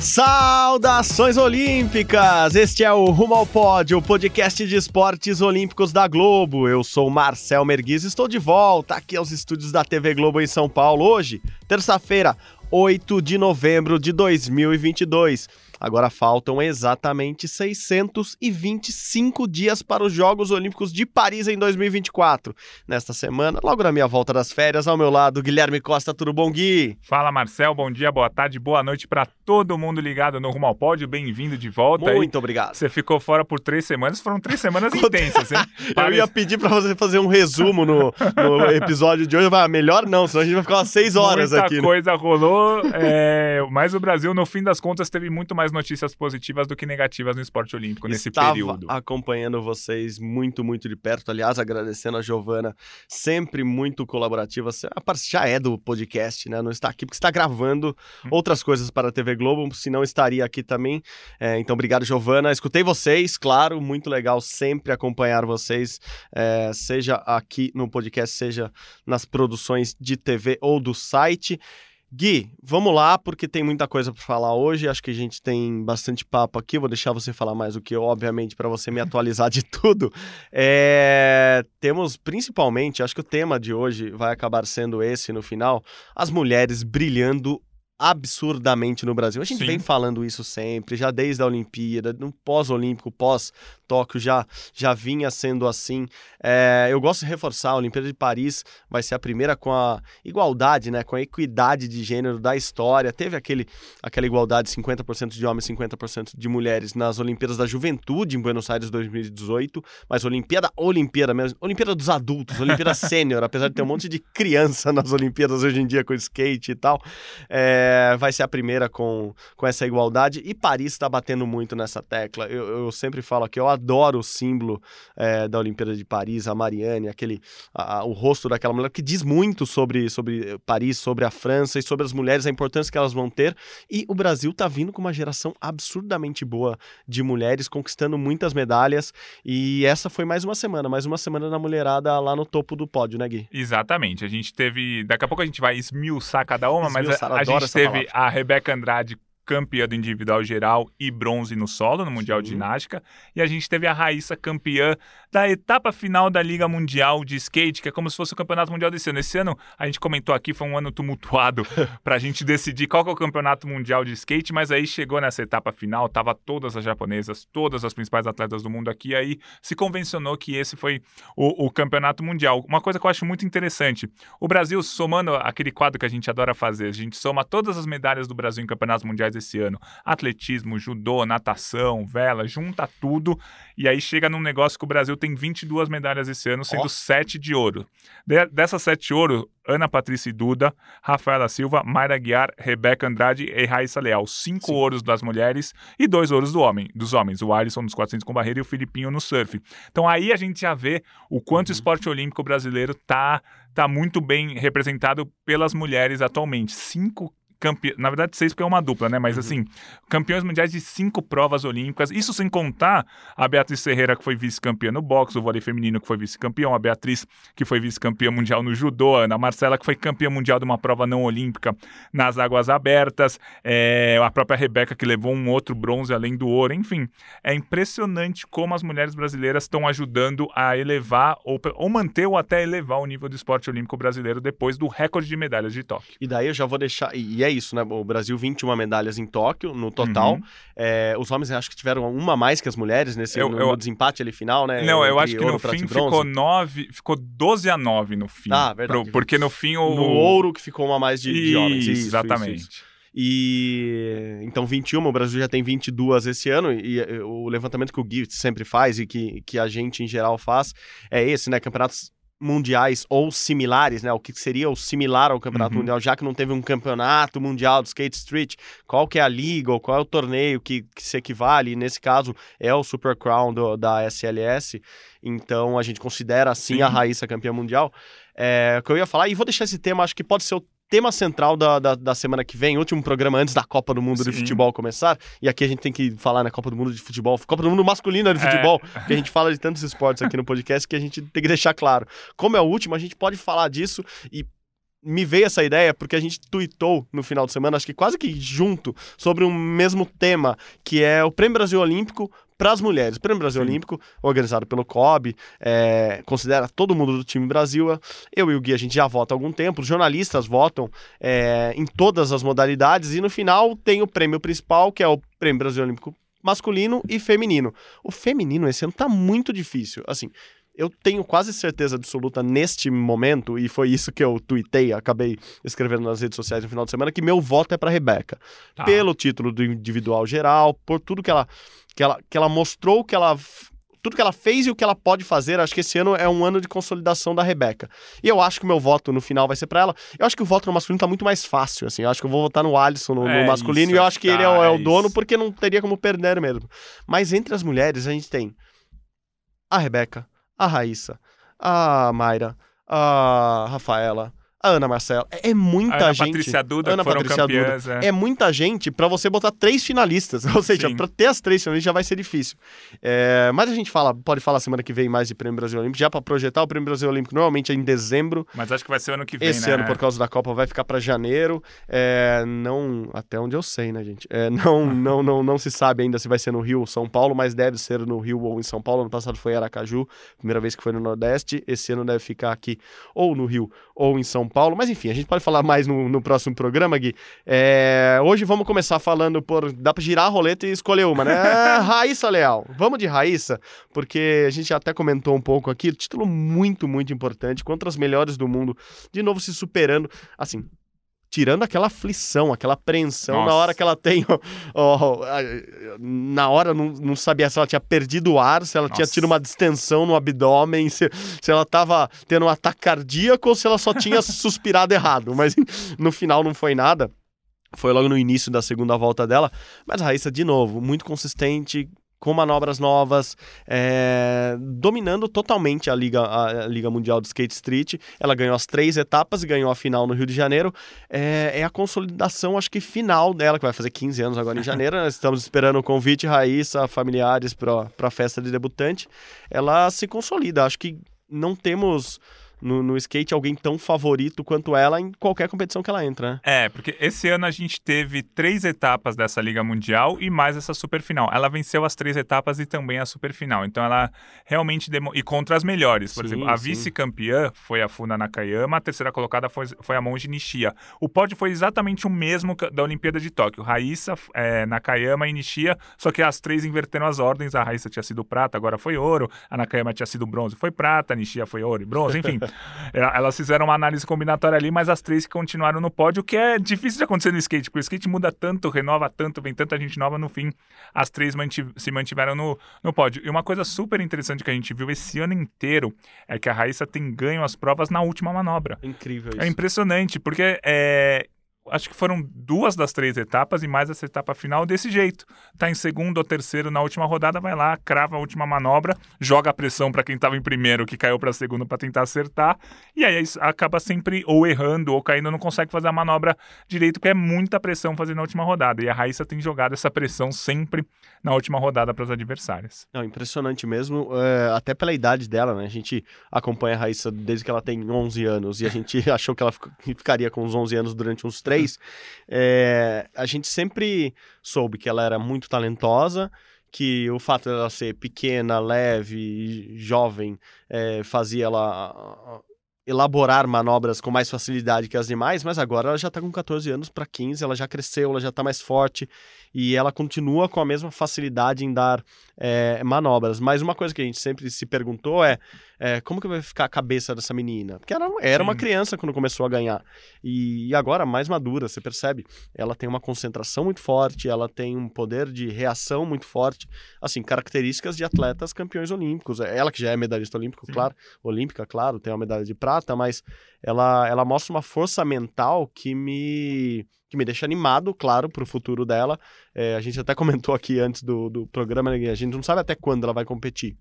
Saudações Olímpicas! Este é o Rumo ao Pódio, o podcast de esportes olímpicos da Globo. Eu sou Marcel Merguiz e estou de volta aqui aos estúdios da TV Globo em São Paulo. Hoje, terça-feira, 8 de novembro de 2022. Agora faltam exatamente 625 dias para os Jogos Olímpicos de Paris em 2024. Nesta semana, logo na minha volta das férias, ao meu lado, Guilherme Costa, tudo bom, Gui? Fala, Marcel, bom dia, boa tarde, boa noite para todo mundo ligado no Rumo ao Pódio. Bem-vindo de volta. Muito aí. obrigado. Você ficou fora por três semanas, foram três semanas intensas, hein? Eu ia pedir para você fazer um resumo no, no episódio de hoje, mas melhor não, senão a gente vai ficar umas seis horas Muita aqui. né? coisa rolou, é, mas o Brasil, no fim das contas, teve muito mais notícias positivas do que negativas no esporte olímpico nesse Estava período. acompanhando vocês muito, muito de perto. Aliás, agradecendo a Giovana, sempre muito colaborativa. Você- a parte Já é do podcast, né? Não está aqui porque está gravando Hum. outras coisas para a TV Globo, senão estaria aqui também. É, então, obrigado, Giovana. Escutei vocês, claro, muito legal sempre acompanhar vocês, é, seja aqui no podcast, seja nas produções de TV ou do site. Gui, vamos lá, porque tem muita coisa para falar hoje. Acho que a gente tem bastante papo aqui. Vou deixar você falar mais do que eu, obviamente, para você me atualizar de tudo. É, Temos principalmente, acho que o tema de hoje vai acabar sendo esse no final: as mulheres brilhando absurdamente no Brasil. A gente Sim. vem falando isso sempre, já desde a Olimpíada, no pós-olímpico, pós-Tóquio, já, já vinha sendo assim. É, eu gosto de reforçar, a Olimpíada de Paris vai ser a primeira com a igualdade, né, com a equidade de gênero da história. Teve aquele, aquela igualdade 50% de homens, 50% de mulheres nas Olimpíadas da Juventude em Buenos Aires 2018, mas Olimpíada, Olimpíada mesmo, Olimpíada dos adultos, Olimpíada sênior, apesar de ter um monte de criança nas Olimpíadas hoje em dia com skate e tal, é, vai ser a primeira com, com essa igualdade e Paris está batendo muito nessa tecla. Eu, eu sempre falo aqui, eu adoro o símbolo é, da Olimpíada de Paris, a Marianne, aquele, a- a- o rosto daquela mulher que diz muito sobre, sobre Paris, sobre a França e sobre as mulheres, a importância que elas vão ter. E o Brasil tá vindo com uma geração absurdamente boa de mulheres, conquistando muitas medalhas. E essa foi mais uma semana, mais uma semana da mulherada lá no topo do pódio, né, Gui? Exatamente. A gente teve. Daqui a pouco a gente vai esmiuçar cada uma, mas Esmiuçar, a, a adoro gente teve palavra. a Rebeca Andrade, campeã do individual geral e bronze no solo, no Mundial de Sim. Ginástica. E a gente teve a Raíssa, campeã da etapa final da Liga Mundial de Skate, que é como se fosse o Campeonato Mundial desse ano. Esse ano, a gente comentou aqui, foi um ano tumultuado pra gente decidir qual que é o Campeonato Mundial de Skate, mas aí chegou nessa etapa final, tava todas as japonesas, todas as principais atletas do mundo aqui, aí se convencionou que esse foi o, o campeonato mundial. Uma coisa que eu acho muito interessante: o Brasil, somando aquele quadro que a gente adora fazer, a gente soma todas as medalhas do Brasil em campeonatos mundiais esse ano: atletismo, judô, natação, vela, junta tudo, e aí chega num negócio que o Brasil tem 22 medalhas esse ano, sendo Ó. 7 de ouro. De- dessas 7 de ouro, Ana Patrícia Duda, Rafaela Silva, Mayra Guiar, Rebeca Andrade e Raíssa Leal. Cinco Sim. ouros das mulheres e dois ouros do homem, dos homens. O Alisson nos 400 com barreira e o Filipinho no surf. Então aí a gente já vê o quanto o esporte olímpico brasileiro tá, tá muito bem representado pelas mulheres atualmente. Cinco campeões, na verdade seis porque é uma dupla, né? Mas assim, campeões mundiais de cinco provas olímpicas. Isso sem contar a Beatriz Ferreira, que foi vice-campeã no boxe, o vôlei feminino, que foi vice-campeão, a Beatriz, que foi vice-campeã mundial no judô, a Ana Marcela, que foi campeã mundial de uma prova não olímpica nas águas abertas, é, a própria Rebeca, que levou um outro bronze além do ouro. Enfim, é impressionante como as mulheres brasileiras estão ajudando a elevar ou, ou manter ou até elevar o nível do esporte olímpico brasileiro depois do recorde de medalhas de Tóquio. E daí eu já vou deixar. E é isso, né? O Brasil, 21 medalhas em Tóquio, no total. Uhum. É, os homens acho que tiveram uma a mais que as mulheres nesse Eu- no, eu- desempate ali final, né? Não, eu acho que ouro, no fim ficou 9, ficou 12 a 9 no fim. Ah, verdade. Pro- porque no fim o. No ouro que ficou uma a mais de, de homens. Isso, Isso, exatamente. isso, isso. E então 21, o Brasil já tem 22 esse ano e, e o levantamento que o Gui sempre faz e que, que a gente em geral faz é esse, né? Campeonatos mundiais ou similares, né? O que seria o similar ao campeonato Uhum. mundial, já que não teve um campeonato mundial de skate street, qual que é a liga ou qual é o torneio que, que se equivale? E nesse caso é o Super Crown do- da SLS. Então a gente considera assim Sim. a Raíssa campeã mundial. É, o que eu ia falar, e vou deixar esse tema, acho que pode ser o tema central da, da, da, semana que vem, último programa antes da Copa do Mundo Sim. de Futebol começar. E aqui a gente tem que falar na Copa do Mundo de Futebol, Copa do Mundo masculina de é. futebol, é. que a gente fala de tantos esportes aqui no podcast que a gente tem que deixar claro. Como é o último, a gente pode falar disso e me veio essa ideia porque a gente tweetou no final de semana, acho que quase que junto, sobre um mesmo tema, que é o Prêmio Brasil Olímpico para as mulheres. O Prêmio Brasil Sim. Olímpico, organizado pelo COB, é, considera todo mundo do time Brasil. Eu e o Gui, a gente já vota há algum tempo, os jornalistas votam é, em todas as modalidades, e no final tem o prêmio principal, que é o Prêmio Brasil Olímpico masculino e feminino. O feminino esse ano tá muito difícil. Assim, eu tenho quase certeza absoluta neste momento, e foi isso que eu tuitei, acabei escrevendo nas redes sociais no final de semana, que meu voto é para Rebeca. Tá. Pelo título do individual geral, por tudo que ela, que ela, que ela mostrou que ela tudo que ela fez e o que ela pode fazer. Acho que esse ano é um ano de consolidação da Rebeca. E eu acho que o meu voto no final vai ser para ela. Eu acho que o voto no masculino tá muito mais fácil, assim. Eu acho que eu vou votar no Alisson no, é no masculino isso, e eu acho que tá, ele é, o, é o dono porque não teria como perder mesmo. Mas entre as mulheres a gente tem a Rebeca, a Raíssa, a Mayra, a Rafaela, a Ana Marcela. É, é muita Ana gente. Patrícia Duda, Ana Patrícia campeãs, Duda. É. é. muita gente para você botar três finalistas. Ou seja, para ter as três finalistas já vai ser difícil. É, mas a gente fala, pode falar semana que vem mais de Prêmio Brasil Olímpico, já para projetar o Prêmio Brasil Olímpico normalmente é em dezembro. Mas acho que vai ser ano que vem, Esse né? ano, por causa da Copa, vai ficar para janeiro. É, não, até onde eu sei, né, gente? É, não, não, não, não se sabe ainda se vai ser no Rio ou São Paulo, mas deve ser no Rio ou em São Paulo. Ano passado foi Aracaju, primeira vez que foi no Nordeste. Esse ano deve ficar aqui ou no Rio ou em São Paulo. Mas enfim, a gente pode falar mais no, no próximo programa, Gui. É, hoje vamos começar falando por. Dá pra girar a roleta e escolher uma, né? Raíssa Leal. Vamos de Raíssa, porque a gente até comentou um pouco aqui. Título muito, muito importante. Contra as melhores do mundo. De novo se superando. Assim, tirando aquela aflição, aquela apreensão Nossa. na hora que ela tem. Ó, ó, na hora não, não sabia se ela tinha perdido o ar, se ela Nossa. tinha tido uma distensão no abdômen, se, se ela estava tendo um ataque cardíaco ou se ela só tinha suspirado errado. Mas no final não foi nada. Foi logo no início da segunda volta dela. Mas a Raíssa, de novo, muito consistente, com manobras novas, é, dominando totalmente a Liga, a Liga Mundial de Skate Street. Ela ganhou as três etapas e ganhou a final no Rio de Janeiro. É, é a consolidação, acho que final dela, que vai fazer 15 anos agora em janeiro. Nós estamos esperando o convite, Raíssa, familiares para a festa de debutante. Ela se consolida. Acho que não temos no, no skate alguém tão favorito quanto ela em qualquer competição que ela entra, né? É, porque esse ano a gente teve três etapas dessa Liga Mundial e mais essa super final. Ela venceu as três etapas e também a super final. Então ela realmente demo... e contra as melhores. Por sim, exemplo, a vice-campeã foi a Funa Nakayama, a terceira colocada foi, foi a Monji Nishia. O pódio foi exatamente o mesmo da Olimpíada de Tóquio. Raíssa, é, Nakayama e Nishia, só que as três inverteram as ordens. A Raíssa tinha sido prata, agora foi ouro. A Nakayama tinha sido bronze, foi prata. A Nishia foi ouro e bronze, enfim. É, elas fizeram uma análise combinatória ali, mas as três continuaram no pódio, o que é difícil de acontecer no skate, porque o skate muda tanto, renova tanto, vem tanta gente nova, no fim, as três mantiv se mantiveram no, no pódio. E uma coisa super interessante que a gente viu esse ano inteiro é que a Raíssa tem ganho as provas na última manobra. Incrível é isso. É impressionante, porque é, acho que foram duas das três etapas e mais essa etapa final desse jeito. Tá em segundo ou terceiro na última rodada, vai lá, crava a última manobra, joga a pressão para quem estava em primeiro, que caiu para segundo para tentar acertar, e aí acaba sempre ou errando ou caindo, não consegue fazer a manobra direito, porque é muita pressão fazer na última rodada. E a Raíssa tem jogado essa pressão sempre na última rodada para as adversárias. Não, impressionante mesmo, é, até pela idade dela, né? A gente acompanha a Raíssa desde que ela tem 11 anos e a gente achou que ela ficaria com uns 11 anos durante uns 3 é, a gente sempre soube que ela era muito talentosa, que o fato dela ser pequena, leve, jovem, é, fazia ela elaborar manobras com mais facilidade que as demais, mas agora ela já está com 14 anos para 15, ela já cresceu, ela já está mais forte e ela continua com a mesma facilidade em dar é, manobras. Mas uma coisa que a gente sempre se perguntou é é, como que vai ficar a cabeça dessa menina? Porque ela era uma criança quando começou a ganhar. E, e, agora, mais madura, você percebe? Ela tem uma concentração muito forte, ela tem um poder de reação muito forte. Assim, características de atletas campeões olímpicos. É, ela que já é medalhista olímpico, Sim. claro, olímpica, claro, tem uma medalha de prata, mas ela, ela mostra uma força mental que me que me deixa animado, claro, para o futuro dela. É, a gente até comentou aqui antes do, do programa, né, a gente não sabe até quando ela vai competir.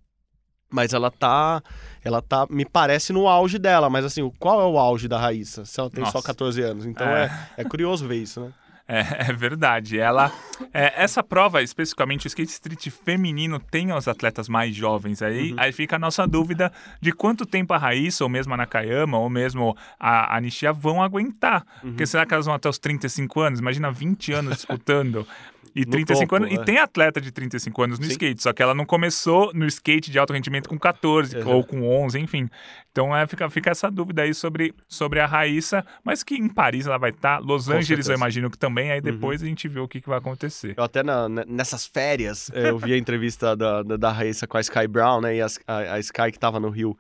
Mas ela tá, ela tá, me parece no auge dela, mas assim, qual é o auge da Raíssa? Se ela tem só Nossa. 14 anos. Então É. é, é curioso ver isso, né? É, é verdade. Ela, é, essa prova, especificamente o skate street feminino, tem os atletas mais jovens. Aí, aí fica a nossa dúvida de quanto tempo a Raíssa, ou mesmo a Nakayama, ou mesmo a, a Nishia vão aguentar. Porque será que elas vão até os 35 anos? Imagina 20 anos disputando. E No 35 topo, anos. é. E tem atleta de 35 anos no Sim. skate, só que ela não começou no skate de alto rendimento com 14 Uhum. ou com 11, enfim. Então é, fica, fica essa dúvida aí sobre, sobre a Raíssa, mas que em Paris ela vai estar, Los Com Angeles eu certeza. Uhum. imagino que também, aí depois a gente vê o que, que vai acontecer. Eu até na- ne- nessas férias, eu vi a entrevista da, da, da Raíssa com a Sky Brown, né? E as- a, a Sky, que estava no Rio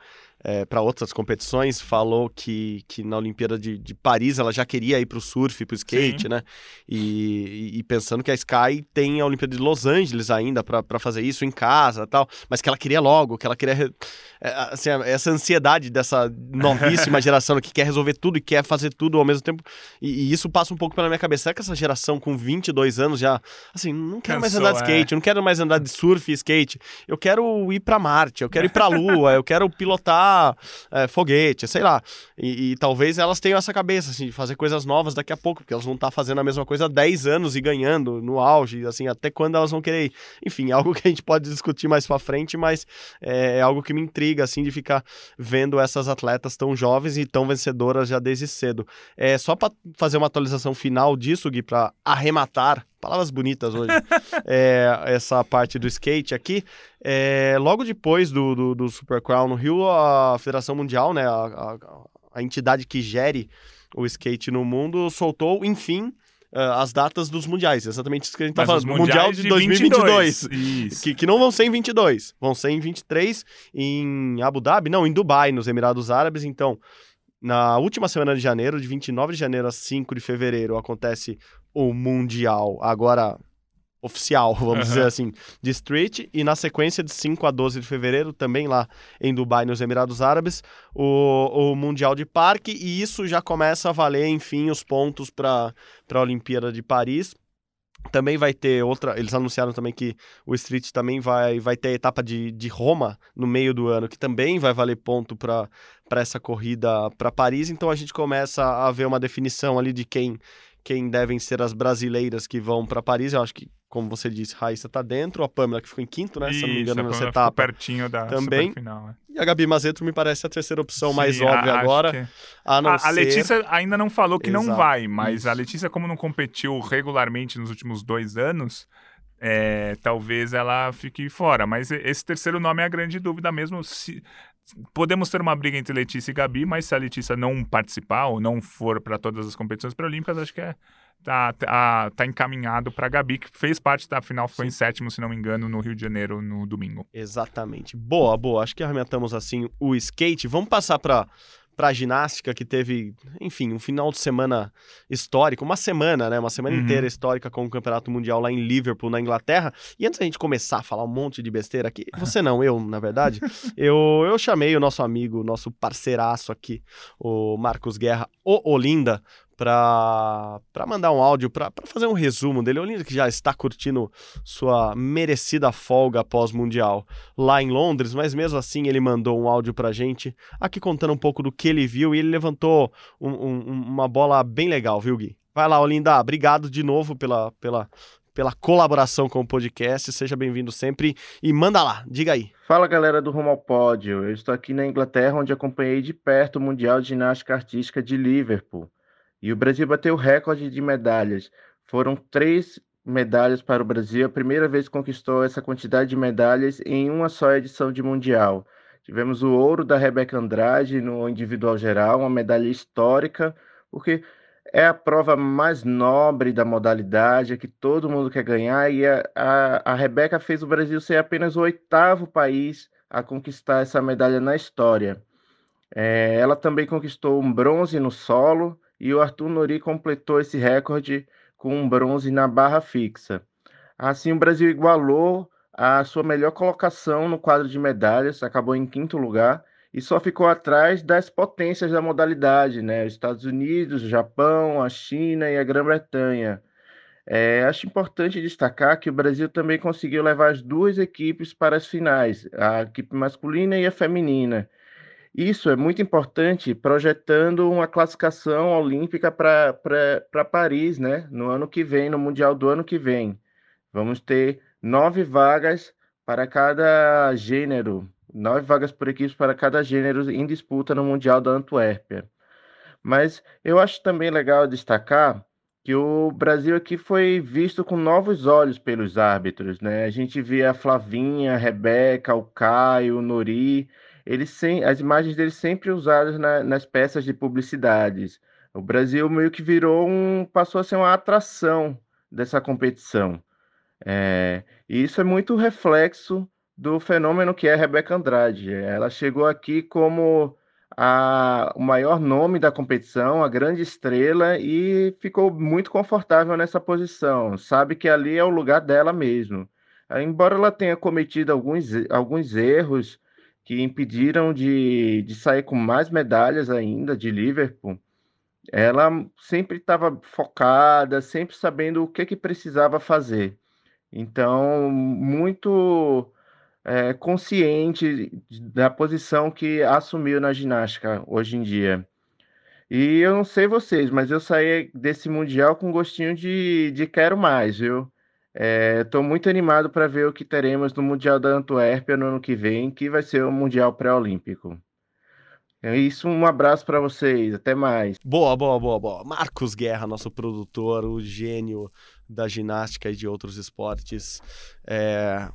para outras competições, falou que, que na Olimpíada de, de Paris ela já queria ir para o surf, para o skate, Sim. né? E, e- pensando que a Sky tem a Olimpíada de Los Angeles ainda para fazer isso em casa e tal, mas que ela queria logo, que ela queria. é, Assim, essa ansiedade dessa novíssima geração que quer resolver tudo e quer fazer tudo ao mesmo tempo. E, e isso passa um pouco pela minha cabeça. Será que essa geração com 22 anos já, assim, não quero mais andar de skate, eu não quero mais andar de surf e skate. Eu quero ir pra Marte, eu quero ir pra Lua, eu quero pilotar é, foguete, sei lá. E, e talvez elas tenham essa cabeça, assim, de fazer coisas novas daqui a pouco, porque elas vão estar fazendo a mesma coisa há 10 anos e ganhando no auge, assim, até quando elas vão querer ir. Enfim, é algo que a gente pode discutir mais pra frente, mas é, é algo que me intriga, assim, de ficar vendo essas atletas tão jovens e tão vencedoras já desde cedo. É só pra fazer uma atualização final disso, Gui, pra arrematar. Palavras bonitas hoje. é, essa parte do skate aqui. É, logo depois do, do, do Super Crown no Rio, a Federação Mundial, né, a, a, a entidade que gere o skate no mundo, soltou, enfim, eh, as datas dos mundiais. Exatamente isso que a gente tá Mas falando. Mundial de, de 2022. 22. Isso. Que, que não vão ser em 22, vão ser em 23 em Abu Dhabi, não, em Dubai, nos Emirados Árabes. Então, na última semana de janeiro, de 29 de janeiro a 5 de fevereiro, acontece o Mundial, agora oficial, vamos Aham. dizer assim, de street. E na sequência, de 5 a 12 de fevereiro, também lá em Dubai, nos Emirados Árabes, o, o Mundial de Parque. E isso já começa a valer, enfim, os pontos para a Olimpíada de Paris. Também vai ter outra. Eles anunciaram também que o Street também vai, vai ter a etapa de, de Roma no meio do ano, que também vai valer ponto para essa corrida para Paris. Então a gente começa a ver uma definição ali de quem, quem devem ser as brasileiras que vão para Paris. Eu acho que, como você disse, Raíssa tá dentro, a Pamela que ficou em quinto, né? se eu não me engano, a nessa etapa. pertinho da Também. final. né? E a Gabi Mazeto me parece a terceira opção mais Sim, óbvia a- acho agora. que- A não A, a ser... Letícia ainda não falou que não Exato, vai, mas a isso. Letícia, como não competiu regularmente nos últimos dois anos, é, talvez ela fique fora. Mas esse terceiro nome é a grande dúvida mesmo. Se, podemos ter uma briga entre Letícia e Gabi, mas se a Letícia não participar ou não for para todas as competições pré-olímpicas, acho que é, tá, tá, tá encaminhado para Gabi, que fez parte da final, ficou em sétimo, se não me engano, no Rio de Janeiro no domingo. Exatamente. Boa, boa. Acho que arrematamos assim o skate. Vamos passar para para ginástica que teve, enfim, um final de semana histórico, uma semana, né, uma semana Uhum. inteira histórica com o Campeonato Mundial lá em Liverpool, na Inglaterra. E antes da gente começar a falar um monte de besteira aqui, você não, eu, na verdade, eu, eu chamei o nosso amigo, nosso parceiraço aqui, o Marcos Guerra, o Olinda, para para mandar um áudio, para fazer um resumo dele. Olinda que já está curtindo sua merecida folga pós-mundial lá em Londres, mas mesmo assim ele mandou um áudio pra gente, aqui contando um pouco do que ele viu e ele levantou um- um- uma bola bem legal, viu, Gui? Vai lá, Olinda, obrigado de novo pela, pela, pela colaboração com o podcast, seja bem-vindo sempre e manda lá, diga aí. Fala galera do Rumo ao Pódio, eu estou aqui na Inglaterra onde acompanhei de perto o Mundial de Ginástica Artística de Liverpool. E o Brasil bateu o recorde de medalhas. Foram três medalhas para o Brasil, a primeira vez que conquistou essa quantidade de medalhas em uma só edição de Mundial. Tivemos o ouro da Rebeca Andrade no individual geral, uma medalha histórica, porque é a prova mais nobre da modalidade, é que todo mundo quer ganhar, e a, a, a Rebeca fez o Brasil ser apenas o oitavo país a conquistar essa medalha na história. É, ela também conquistou um bronze no solo, e o Arthur Nori completou esse recorde com um bronze na barra fixa. Assim, o Brasil igualou a sua melhor colocação no quadro de medalhas, acabou em quinto lugar, e só ficou atrás das potências da modalidade, né? Os Estados Unidos, o Japão, a China e a Grã-Bretanha. É, acho importante destacar que o Brasil também conseguiu levar as duas equipes para as finais, a equipe masculina e a feminina. Isso é muito importante, projetando uma classificação olímpica para Paris, né? No ano que vem, no Mundial do ano que vem. Vamos ter nove vagas para cada gênero, nove vagas por equipes para cada gênero em disputa no Mundial da Antuérpia. Mas eu acho também legal destacar que o Brasil aqui foi visto com novos olhos pelos árbitros, né? A gente via a Flavinha, a Rebeca, o Caio, o Nori, eles sem, as imagens deles sempre usadas na, nas peças de publicidades. O Brasil meio que virou um, passou a ser uma atração dessa competição. É, e isso é muito reflexo do fenômeno que é a Rebeca Andrade. Ela chegou aqui como a, o maior nome da competição, a grande estrela, e ficou muito confortável nessa posição. Sabe que ali é o lugar dela mesmo. Embora ela tenha cometido alguns, alguns erros que impediram de, de sair com mais medalhas ainda de Liverpool, ela sempre estava focada, sempre sabendo o que, que precisava fazer. Então, muito é, consciente da posição que assumiu na ginástica hoje em dia. E eu não sei vocês, mas eu saí desse Mundial com gostinho de, de quero mais, viu? Estou é, muito animado para ver o que teremos no Mundial da Antuérpia no ano que vem, que vai ser o Mundial Pré-Olímpico. É isso, um abraço para vocês, até mais. Boa, boa, boa, boa. Marcos Guerra, nosso produtor, o gênio da ginástica e de outros esportes. É,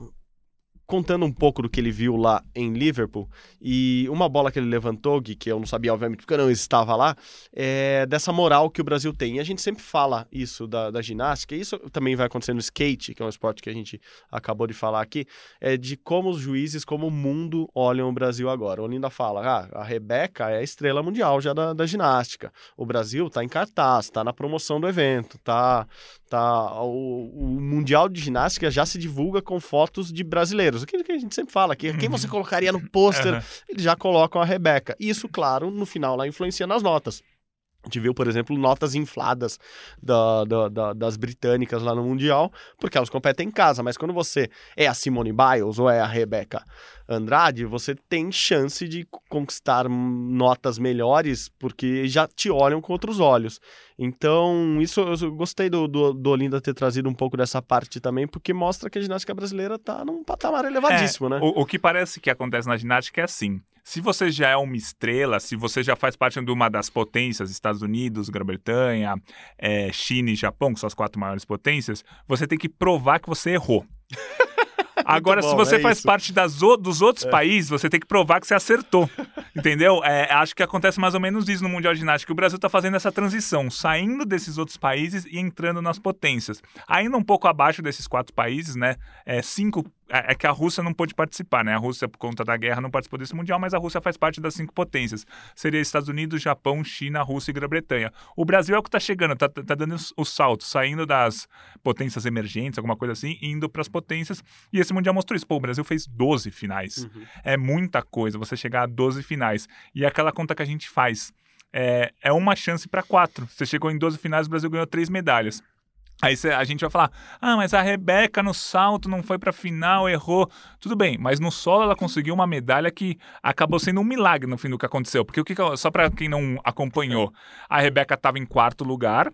contando um pouco do que ele viu lá em Liverpool e uma bola que ele levantou, Gui, que eu não sabia, obviamente, porque eu não estava lá, é dessa moral que o Brasil tem. E a gente sempre fala isso da, da ginástica, e isso também vai acontecer no skate, que é um esporte que a gente acabou de falar aqui, é de como os juízes, como o mundo olham o Brasil agora. O Olinda fala, ah, a Rebeca é a estrela mundial já da, da ginástica. O Brasil está em cartaz, está na promoção do evento, tá, tá o, o Mundial de Ginástica já se divulga com fotos de brasileiros aquilo que a gente sempre fala, que quem você uhum. colocaria no pôster, uhum. eles já colocam a Rebeca. Isso, claro, no final lá influencia nas notas. A gente viu, por exemplo, notas infladas da, da, da, das britânicas lá no Mundial, porque elas competem em casa, mas quando você é a Simone Biles ou é a Rebecca Andrade, você tem chance de conquistar notas melhores, porque já te olham com outros olhos. Então, isso eu gostei do, do, do Olinda ter trazido um pouco dessa parte também, porque mostra que a ginástica brasileira está num patamar elevadíssimo, é, né? O, o que parece que acontece na ginástica é assim: se você já é uma estrela, se você já faz parte de uma das potências, Estados Unidos, Grã-Bretanha, é, China e Japão, que são as quatro maiores potências, você tem que provar que você errou. Agora, bom, se você é faz isso. parte das, dos outros é. países, você tem que provar que você acertou. entendeu? É, acho que acontece mais ou menos isso no Mundial de Ginástica. O Brasil está fazendo essa transição, saindo desses outros países e entrando nas potências. Ainda um pouco abaixo desses quatro países, né? É, cinco é, é que a Rússia não pôde participar, né? A Rússia, por conta da guerra, não participou desse Mundial, mas a Rússia faz parte das cinco potências. Seria Estados Unidos, Japão, China, Rússia e Grã-Bretanha. O Brasil é o que está chegando, está tá dando o salto, saindo das potências emergentes, alguma coisa assim, indo para as potências. E esse Mundial mostrou isso. Pô, o Brasil fez 12 finais. Uhum. É muita coisa você chegar a 12 finais. E é aquela conta que a gente faz. É, é uma chance para quatro. Você chegou em 12 finais, o Brasil ganhou três medalhas. Aí a gente vai falar: ah, mas a Rebeca no salto não foi para final, errou. Tudo bem, mas no solo ela conseguiu uma medalha que acabou sendo um milagre no fim do que aconteceu. Porque o que, só para quem não acompanhou, a Rebeca estava em quarto lugar,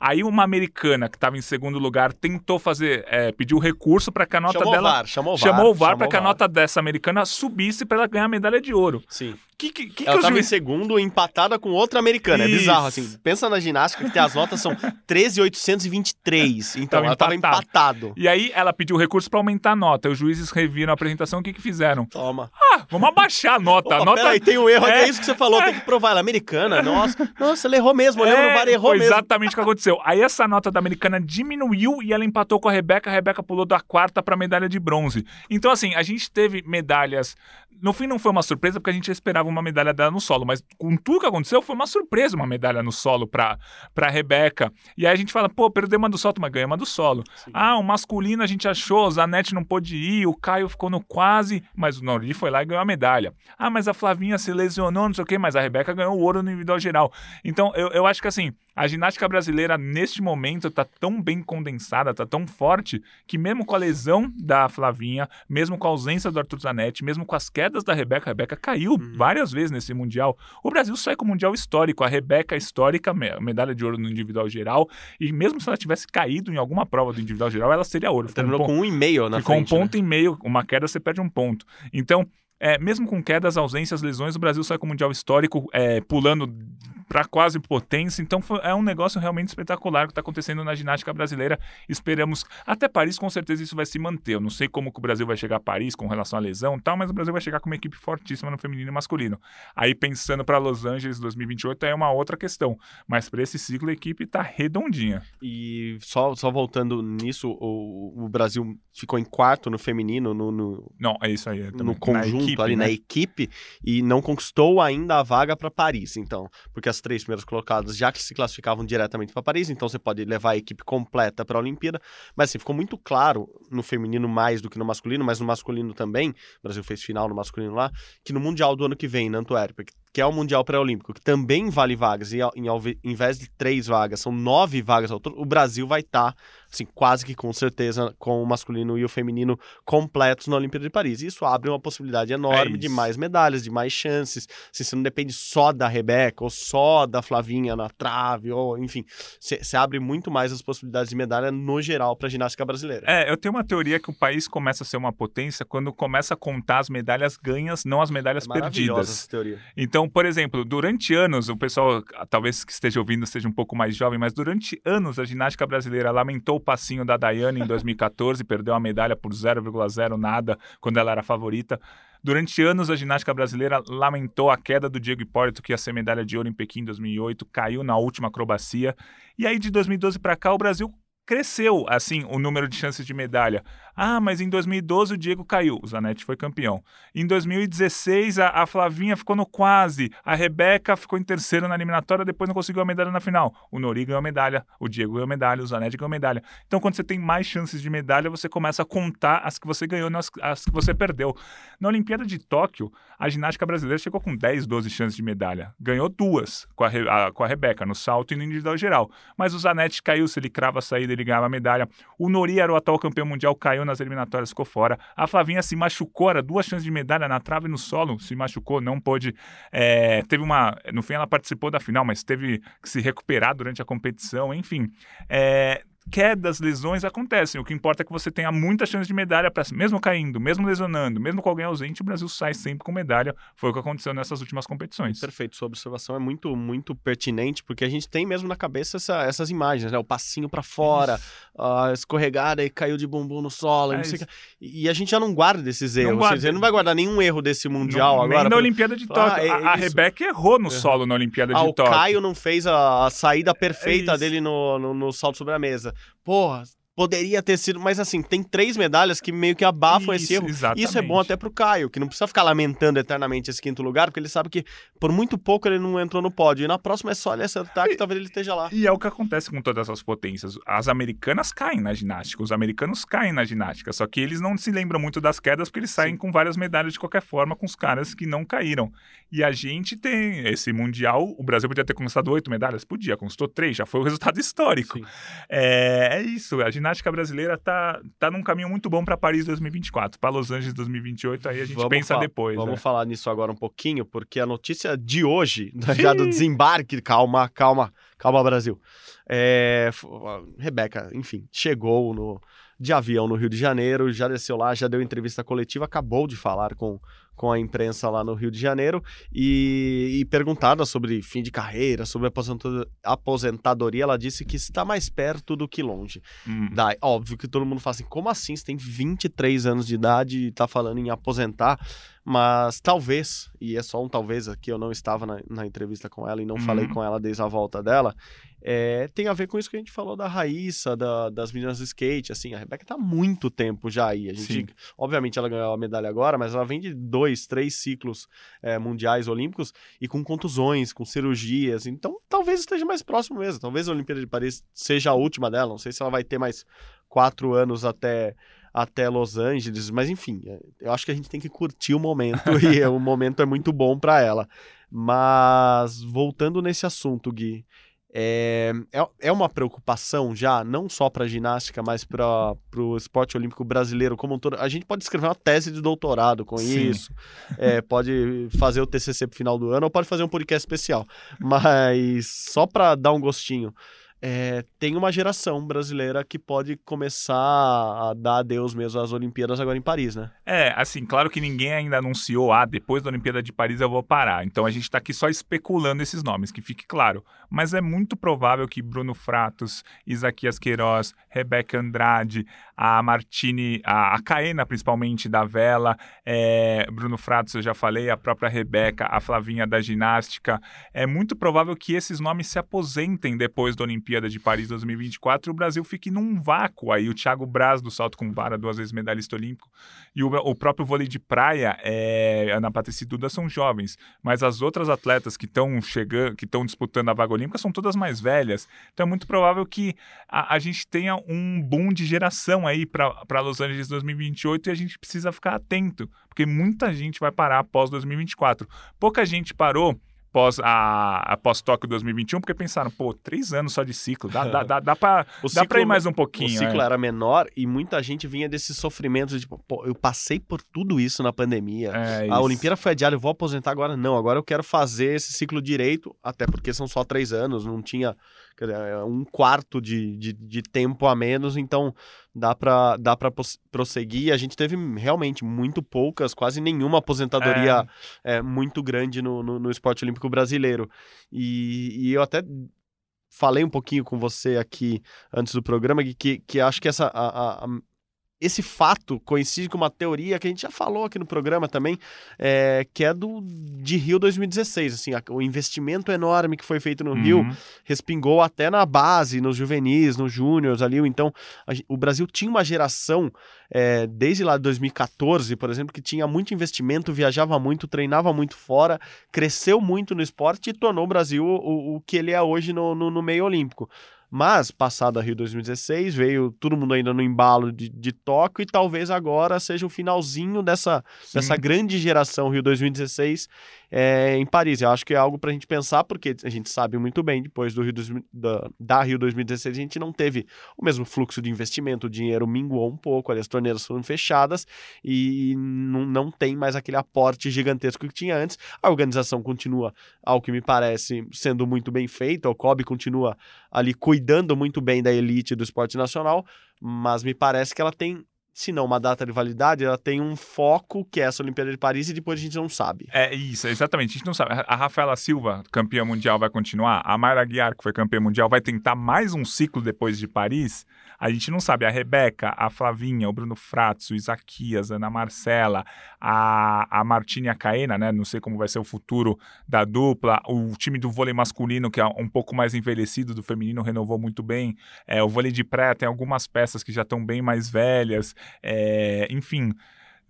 Aí uma americana que estava em segundo lugar tentou fazer, é, pediu recurso para que a nota chamou dela. O VAR, chamou o VAR, chamou o VAR para que a nota dessa americana subisse para ela ganhar a medalha de ouro. Sim. Que, que, que ela estava juiz... em segundo, empatada com outra americana. Isso. É bizarro, assim. Pensa na ginástica que as notas são 13,823. Então tava ela estava empatado. E aí ela pediu recurso para aumentar a nota. Os juízes reviram a apresentação. O que, que fizeram? Toma. Ah, vamos abaixar a nota. Opa, a nota... Peraí, tem um erro. É, é isso que você falou. É. Tem que provar. Ela é americana. Nossa, nossa, ela errou mesmo. Olhando é, no VAR, errou foi mesmo. exatamente o que aconteceu. Aí essa nota da americana diminuiu e ela empatou com a Rebeca. A Rebeca pulou da quarta para medalha de bronze. Então, assim, a gente teve medalhas no fim não foi uma surpresa porque a gente esperava uma medalha dela no solo, mas com tudo que aconteceu foi uma surpresa uma medalha no solo para para Rebeca. E aí a gente fala, pô, perdeu uma do salto, mas ganhou uma do solo. Sim. Ah, o masculino a gente achou, o Zanetti não pôde ir, o Caio ficou no quase, mas o Nordi foi lá e ganhou a medalha. Ah, mas a Flavinha se lesionou, não sei o quê, mas a Rebeca ganhou o ouro no individual geral. Então, eu, eu acho que assim, A ginástica brasileira, neste momento, está tão bem condensada, está tão forte, que mesmo com a lesão da Flavinha, mesmo com a ausência do Arthur Zanetti, mesmo com as quedas da Rebeca, a Rebeca caiu Uhum. várias vezes nesse Mundial. O Brasil sai com o Mundial histórico, a Rebeca histórica, me- medalha de ouro no individual geral, e mesmo se ela tivesse caído em alguma prova do individual geral, ela seria ouro. Ficou um Terminou ponto- com um e meio na Ficou frente. um né? ponto e meio, uma queda você perde um ponto. Então, é, mesmo com quedas, ausências, lesões, o Brasil sai com o Mundial Histórico, é, pulando para quase potência. Então, é um negócio realmente espetacular que está acontecendo na ginástica brasileira. Esperamos, até Paris, com certeza isso vai se manter. Eu não sei como que o Brasil vai chegar a Paris com relação à lesão e tal, mas o Brasil vai chegar com uma equipe fortíssima no feminino e masculino. Aí, pensando para Los Angeles 2028, é uma outra questão. Mas para esse ciclo, a equipe está redondinha. E só, só voltando nisso, o, o Brasil ficou em quarto no feminino, no, no, Não, é isso aí. é no conjunto Na equipe, ali né? na equipe e não conquistou ainda a vaga para Paris. Então, porque as três primeiras colocadas já que se classificavam diretamente para Paris, então você pode levar a equipe completa para a Olimpíada. Mas assim, ficou muito claro no feminino mais do que no masculino, mas no masculino também. O Brasil fez final no masculino lá, que no mundial do ano que vem, na Antuérpia, que- é o mundial pré-olímpico, que também vale vagas e em, ao vez de três vagas, são nove vagas ao todo, o Brasil vai estar assim, quase que com certeza com o masculino e o feminino completos na Olimpíada de Paris. E isso abre uma possibilidade enorme É de mais medalhas, de mais chances. Assim, você não depende só da Rebeca ou só da Flavinha na trave, ou enfim, você abre muito mais as possibilidades de medalha no geral para a ginástica brasileira. É, eu tenho uma teoria que o país começa a ser uma potência quando começa a contar as medalhas ganhas, não as medalhas É perdidas. essa teoria. Então, por exemplo, durante anos, o pessoal, talvez que esteja ouvindo seja um pouco mais jovem, mas durante anos a ginástica brasileira lamentou o passinho da Daiane em 2014, perdeu a medalha por 0,0 nada quando ela era favorita. Durante anos a ginástica brasileira lamentou a queda do Diego Hipólito, que ia ser medalha de ouro em Pequim em 2008, caiu na última acrobacia. E aí de 2012 para cá o Brasil cresceu assim o número de chances de medalha. Ah, mas em 2012 o Diego caiu, o Zanetti foi campeão. Em 2016 a, a Flavinha ficou no quase, a Rebeca ficou em terceiro na eliminatória, depois não conseguiu a medalha na final. O Nori ganhou a medalha, o Diego ganhou a medalha, o Zanetti ganhou a medalha. Então quando você tem mais chances de medalha, você começa a contar as que você ganhou, não as, as que você perdeu. Na Olimpíada de Tóquio, a ginástica brasileira chegou com 10, 12 chances de medalha. Ganhou duas com a, a- com a Rebeca, no salto e no individual geral. Mas o Zanetti caiu, se ele crava a saída, ele ganhava a medalha. O Nori era o atual campeão mundial, caiu nas eliminatórias, ficou fora. A Flavinha se machucou, era duas chances de medalha na trave e no solo, se machucou, não pôde. é, teve uma. No fim, ela participou da final, mas teve que se recuperar durante a competição, enfim. É, quedas, lesões acontecem. O que importa é que você tenha muita chance de medalha, pra, mesmo caindo, mesmo lesionando, mesmo com alguém ausente, o Brasil sai sempre com medalha. Foi o que aconteceu nessas últimas competições. Perfeito, sua observação é muito, muito pertinente, porque a gente tem mesmo na cabeça essa- essas imagens, né? O passinho pra fora, a escorregada e caiu de bumbum no solo, e É não o isso. que. E a gente já não guarda desses Não erros. guarda. Você não vai guardar nenhum erro desse Mundial Não- agora. Nem na Olimpíada de Ah, Tóquio. é a, a isso. Rebeca errou no solo na Olimpíada Ah, de o Tóquio. Caio não fez a, a saída perfeita É isso. dele no, no, no salto sobre a mesa. Porra, poderia ter sido, mas assim, tem três medalhas que meio que abafam esse Isso, erro. exatamente. Isso é bom até pro Caio, que não precisa ficar lamentando eternamente esse quinto lugar, porque ele sabe que por muito pouco ele não entrou no pódio. E na próxima é só ele acertar que talvez ele esteja lá. E é o que acontece com todas as potências. As americanas caem na ginástica, os americanos caem na ginástica, só que eles não se lembram muito das quedas porque eles saem Sim. com várias medalhas de qualquer forma com os caras que não caíram. E a gente tem esse mundial, o Brasil podia ter conquistado oito medalhas, podia, conquistou três, já foi um resultado histórico. É, é isso, a ginástica brasileira tá, tá num caminho muito bom para Paris 2024, para Los Angeles 2028, aí a gente Vamos pensa depois. Vamos né? falar nisso agora um pouquinho, porque a notícia de hoje, já do desembarque, calma, calma, calma, Brasil. É, Rebeca, enfim, chegou no, de avião no Rio de Janeiro, já desceu lá, já deu entrevista coletiva, acabou de falar com, com a imprensa lá no Rio de Janeiro e, e perguntada sobre fim de carreira, sobre aposenta- aposentadoria, ela disse que está mais perto do que longe. Hum. Daí, óbvio que todo mundo fala assim, como assim? Você tem 23 anos de idade e tá falando em aposentar, mas talvez, e é só um talvez aqui, eu não estava na, na entrevista com ela e não Uhum. falei com ela desde a volta dela, é, tem a ver com isso que a gente falou da Raíssa, da- das meninas do skate, assim, a Rebeca tá há muito tempo já aí, a gente, Sim. obviamente ela ganhou a medalha agora, mas ela vem de dois, três ciclos é, mundiais olímpicos e com contusões, com cirurgias, então talvez esteja mais próximo mesmo, talvez a Olimpíada de Paris seja a última dela, não sei se ela vai ter mais quatro anos até até Los Angeles, mas enfim, é, eu acho que a gente tem que curtir o momento e o momento é muito bom para ela. Mas voltando nesse assunto, Gui, é, é, é uma preocupação já, não só para a ginástica, mas para o esporte olímpico brasileiro como um todo. A gente pode escrever uma tese de doutorado com Sim. isso, é, pode fazer o TCC pro final do ano ou pode fazer um podcast especial. Mas só para dar um gostinho, é, tem uma geração brasileira que pode começar a dar adeus mesmo às Olimpíadas agora em Paris, né? É, assim, claro que ninguém ainda anunciou, ah, depois da Olimpíada de Paris eu vou parar. Então a gente está aqui só especulando esses nomes, que fique claro. Mas é muito provável que Bruno Fratos, Isaquias Queiroz, Rebeca Andrade, a Martini, a, a Caena principalmente da vela, é, Bruno Fratos eu já falei, a própria Rebeca, a Flavinha da ginástica. É muito provável que esses nomes se aposentem depois da Olimpíada de Paris 2024 e o Brasil fique num vácuo aí. O Thiago Braz do salto com vara, duas vezes medalhista olímpico, e o, o próprio vôlei de praia, é, Ana Patrícia e Duda são jovens, mas as outras atletas que estão chegando, que estão disputando a vaga olímpica são todas mais velhas. Então é muito provável que a, a gente tenha um boom de geração aí para Los Angeles 2028 e a gente precisa ficar atento, porque muita gente vai parar após 2024. Pouca gente parou pós a, a pós Tóquio 2021, porque pensaram, pô, três anos só de ciclo, dá, dá, dá, dá pra, O dá pra ir mais um pouquinho. O ciclo é. era menor e muita gente vinha desses sofrimentos de, pô, eu passei por tudo isso na pandemia. É A isso. Olimpíada foi adiada, eu vou aposentar agora. Não, agora eu quero fazer esse ciclo direito, até porque são só três anos, não tinha dizer, é um quarto de, de, de tempo a menos, então dá pra, dá pra prosseguir. A gente teve realmente muito poucas, quase nenhuma aposentadoria é, muito grande no, no, no esporte olímpico brasileiro. E, e eu até falei um pouquinho com você aqui antes do programa que, que, acho que essa, a- a- esse fato coincide com uma teoria que a gente já falou aqui no programa também, é, que é do de Rio 2016. Assim, a- o investimento enorme que foi feito no Rio Uhum. respingou até na base, nos juvenis, nos júniors ali. Então, a o Brasil tinha uma geração, é, desde lá de 2014, por exemplo, que tinha muito investimento, viajava muito, treinava muito fora, cresceu muito no esporte e tornou o Brasil o, o que ele é hoje no, no, no meio olímpico. Mas, passado a Rio 2016, veio todo mundo ainda no embalo de, de Tóquio e talvez agora seja o finalzinho dessa, dessa grande geração Rio 2016 é, em Paris. Eu acho que é algo para a gente pensar, porque a gente sabe muito bem, depois do Rio 2000 da, da Rio 2016, a gente não teve o mesmo fluxo de investimento, o dinheiro minguou um pouco, ali as torneiras foram fechadas e não, não tem mais aquele aporte gigantesco que tinha antes. A organização continua, ao que me parece, sendo muito bem feita, o COB continua ali cuidando muito bem da elite do esporte nacional, mas me parece que ela tem se não uma data de validade, ela tem um foco que é essa Olimpíada de Paris e depois a gente não sabe. É isso, exatamente. A gente não sabe. A Rafaela Silva, campeã mundial, vai continuar. A Mayra Guiar, que foi campeã mundial, vai tentar mais um ciclo depois de Paris. A gente não sabe. A Rebeca, a Flavinha, o Bruno Fratz, o Isaquias, a Ana Marcela, a, a Martini e a Caena, né? Não sei como vai ser o futuro da dupla. O time do vôlei masculino, que é um pouco mais envelhecido, do feminino, renovou muito bem. É, o vôlei de praia tem algumas peças que já estão bem mais velhas. É, enfim.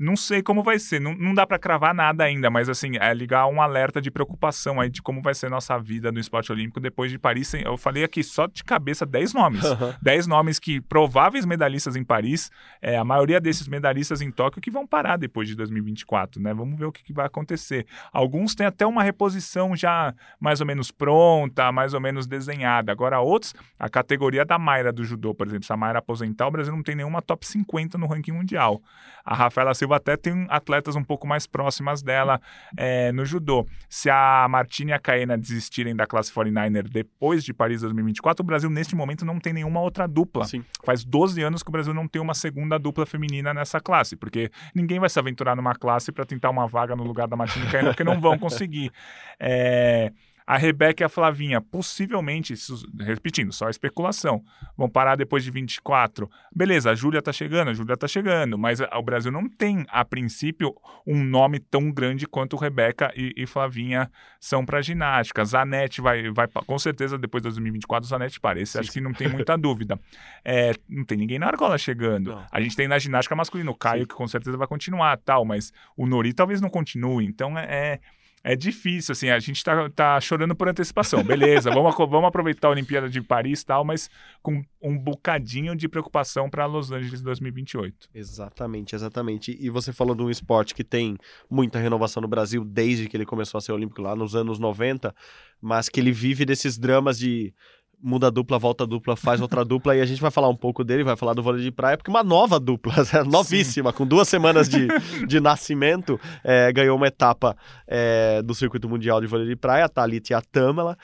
Não sei como vai ser, não, não dá para cravar nada ainda, mas assim, é ligar um alerta de preocupação aí de como vai ser nossa vida no esporte olímpico depois de Paris. Eu falei aqui só de cabeça 10 nomes. 10 nomes que prováveis medalhistas em Paris, é, a maioria desses medalhistas em Tóquio que vão parar depois de 2024, né? Vamos ver o que, que vai acontecer. Alguns têm até uma reposição já mais ou menos pronta, mais ou menos desenhada. Agora outros, a categoria da Mayra do judô, por exemplo, se a Mayra aposentar, o Brasil não tem nenhuma top 50 no ranking mundial. A Rafaela Silva até tem atletas um pouco mais próximas dela é, no judô. Se a Martina e a Caena desistirem da classe 49er depois de Paris 2024, o Brasil neste momento não tem nenhuma outra dupla. Sim. Faz 12 anos que o Brasil não tem uma segunda dupla feminina nessa classe, porque ninguém vai se aventurar numa classe para tentar uma vaga no lugar da Martina e Caena, porque não vão conseguir. É, a Rebeca e a Flavinha, possivelmente, repetindo, só especulação, vão parar depois de 24. Beleza, a Júlia tá chegando, a Júlia tá chegando, mas o Brasil não tem, a princípio, um nome tão grande quanto Rebeca e, e Flavinha são para ginástica. Zanetti vai, vai, com certeza, depois de 2024, Zanetti parece, acho que não tem muita dúvida. É, não tem ninguém na argola chegando. Não. A gente tem na ginástica masculina o Caio, que com certeza vai continuar, tal, mas o Nori talvez não continue, então é- é é difícil, assim, a gente tá, tá chorando por antecipação, beleza, vamos, vamos aproveitar a Olimpíada de Paris e tal, mas com um bocadinho de preocupação para Los Angeles 2028. Exatamente, exatamente. E você falou de um esporte que tem muita renovação no Brasil desde que ele começou a ser olímpico lá nos anos 90, mas que ele vive desses dramas de muda a dupla, volta a dupla, faz outra dupla, e a gente vai falar um pouco dele, vai falar do vôlei de praia, porque uma nova dupla, novíssima, Sim. com duas semanas de, de nascimento, é, ganhou uma etapa é, do circuito mundial de vôlei de praia, a Thalita e a Tamela,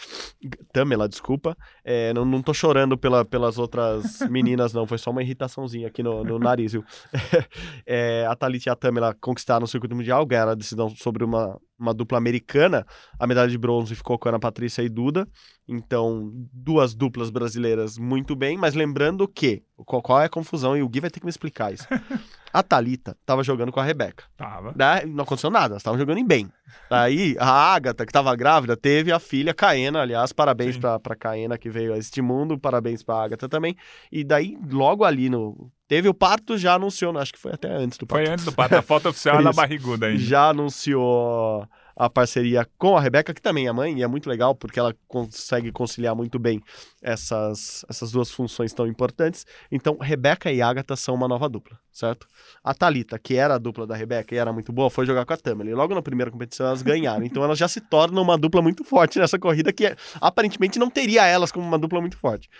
Tamela, desculpa, é, não, não tô chorando pela, pelas outras meninas, não, foi só uma irritaçãozinha aqui no, no nariz, viu? É, a Thalita e a Tamela conquistaram o circuito mundial, ganharam a decisão sobre uma, uma dupla americana, a medalha de bronze ficou com Ana Patrícia e Duda. Então, duas duplas brasileiras muito bem, mas lembrando que qual, qual, é a confusão e o Gui vai ter que me explicar isso. A Talita tava jogando com a Rebeca. Tava. Daí, não aconteceu nada, elas estavam jogando em bem. Aí a Agatha, que tava grávida, teve a filha Caena, aliás, parabéns para pra Caena que veio a este mundo, parabéns pra Agatha também. E daí, logo ali no Teve o parto, já anunciou, acho que foi até antes do parto. Foi antes do parto, a foto oficial é na barriguda ainda. Já anunciou a parceria com a Rebeca, que também é mãe, e é muito legal porque ela consegue conciliar muito bem essas, essas duas funções tão importantes. Então, Rebeca e Agatha são uma nova dupla, certo? A Talita, que era a dupla da Rebeca e era muito boa, foi jogar com a Tamela. E logo na primeira competição elas ganharam. Então, elas já se tornam uma dupla muito forte nessa corrida que aparentemente não teria elas como uma dupla muito forte.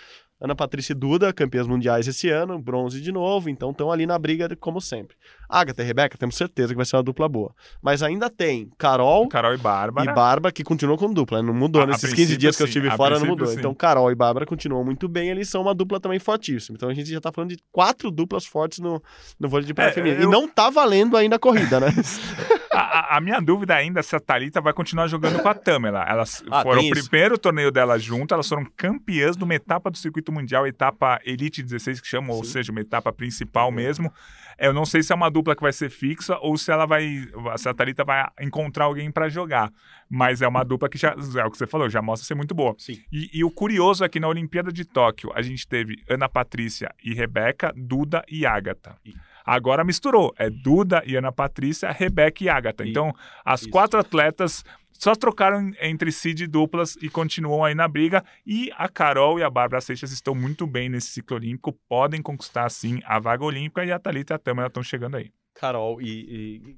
Ana Patrícia e Duda, campeãs mundiais esse ano, bronze de novo, então estão ali na briga como sempre. Agatha e Rebeca, temos certeza que vai ser uma dupla boa. Mas ainda tem Carol, Carol e Bárbara. E Bárbara, que continuou como dupla, né? não mudou. A, Nesses 15 dias que eu estive fora, não mudou. Sim. Então Carol e Bárbara continuam muito bem, eles são uma dupla também fortíssima. Então a gente já tá falando de quatro duplas fortes no, no vôlei de praia é, feminino. Eu... E não tá valendo ainda a corrida, né? a, a, minha dúvida ainda é se a Thalita vai continuar jogando com a Tamela. Elas ah, foram o primeiro torneio delas juntas, elas foram campeãs de uma etapa do circuito mundial, etapa Elite 16, que chamam, ou seja, uma etapa principal mesmo. Eu não sei se é uma dupla que vai ser fixa ou se ela vai. Se a Thalita vai encontrar alguém para jogar. Mas é uma dupla que já. É o que você falou, já mostra ser muito boa. Sim. E, e o curioso é que na Olimpíada de Tóquio a gente teve Ana Patrícia e Rebeca, Duda e Ágata. Agora misturou. É Duda e Ana Patrícia, Rebeca e Agatha. Então, as Isso. quatro atletas só trocaram entre si de duplas e continuam aí na briga. E a Carol e a Bárbara Seixas estão muito bem nesse ciclo olímpico, podem conquistar sim a vaga olímpica e a Thalita e a Tâmara estão chegando aí. Carol e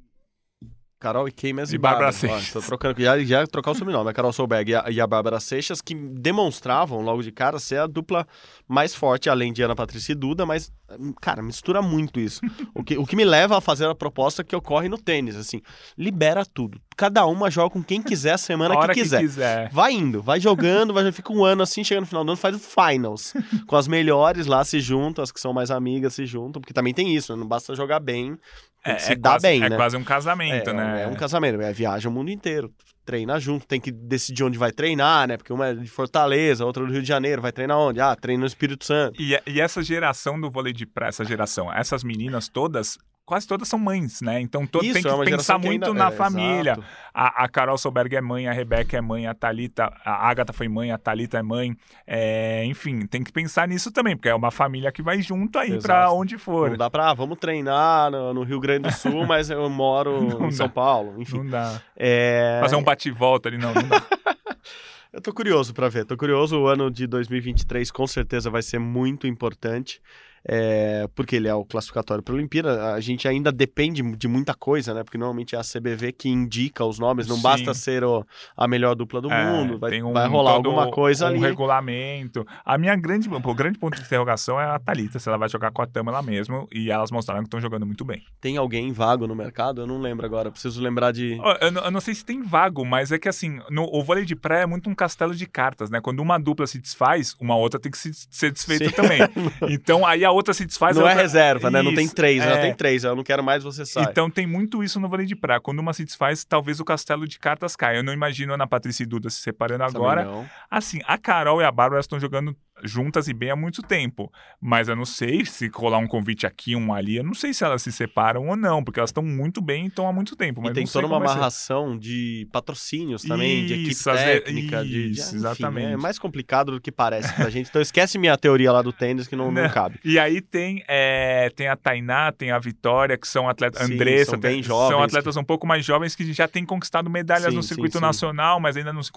Carol e quem mesmo? E Bárbara Seixas. Ó, trocando, já, já trocar o sobrenome. A Carol Solberg e a, e a Bárbara Seixas, que demonstravam logo de cara ser a dupla mais forte, além de Ana Patrícia e Duda, mas, cara, mistura muito isso. o, que, o que me leva a fazer a proposta que ocorre no tênis, assim, libera tudo. Cada uma joga com quem quiser a semana a que, quiser. que, quiser. Vai indo, vai jogando, vai, fica um ano assim, chega no final do ano, faz o finals. com as melhores lá se juntam, as que são mais amigas se juntam, porque também tem isso, né? não basta jogar bem, é, se é dá quase, bem, é né? quase um casamento, é, né? É um casamento, é viaja o mundo inteiro, treina junto, tem que decidir onde vai treinar, né? Porque uma é de Fortaleza, outra do Rio de Janeiro, vai treinar onde? Ah, treina no Espírito Santo. E, e essa geração do vôlei de praia, essa geração, essas meninas todas quase todas são mães, né? Então todo Isso, tem que é pensar muito ainda... na é, família. A, a, Carol Solberg é mãe, a Rebeca é mãe, a Talita, a Agatha foi mãe, a Talita é mãe. É, enfim, tem que pensar nisso também, porque é uma família que vai junto aí para onde for. Não dá pra, ah, vamos treinar no, no, Rio Grande do Sul, mas eu moro não em dá. São Paulo. Enfim. Não dá. É... Fazer um bate-volta ali, não, não dá. Eu tô curioso para ver, tô curioso. O ano de 2023 com certeza vai ser muito importante é, porque ele é o classificatório para a Olimpíada, a gente ainda depende de muita coisa, né? Porque normalmente é a CBV que indica os nomes, não Sim. basta ser o, a melhor dupla do é, mundo, vai, um, vai rolar alguma coisa um ali. Regulamento. A minha grande, o grande ponto de interrogação é a Thalita, se ela vai jogar com a Tama lá mesmo, e elas mostraram que estão jogando muito bem. Tem alguém vago no mercado? Eu não lembro agora, preciso lembrar de... Eu, eu, eu não sei se tem vago, mas é que assim, no, o vôlei de pré é muito um castelo de cartas, né? Quando uma dupla se desfaz, uma outra tem que se, ser desfeita Sim. também. então aí a outra se desfaz, não é reserva, né? Não tem três, é... tem três. Eu não quero mais, você sai. Então tem muito isso no vôlei de praia. Quando uma se desfaz, talvez o castelo de cartas caia. Eu não imagino a Ana Patrícia e Duda se separando agora. Assim, a Carol e a Bárbara estão jogando juntas e bem há muito tempo. Mas eu não sei se rolar um convite aqui, um ali, eu não sei se elas se separam ou não, porque elas estão muito bem e estão há muito tempo. Mas e tem toda uma amarração de patrocínios também, de equipe Isso, às vezes- técnica, de, de- isso, enfim, exatamente. É mais complicado do que parece pra gente. Então esquece minha teoria lá do tênis que não, não Não. cabe. E aí tem, é, tem a Tainá, tem a Vitória, que são atletas. Sim, Andressa, são bem tem- jovens, são atletas um pouco mais jovens que já têm conquistado medalhas Sim, no circuito sim. nacional, mas ainda não se,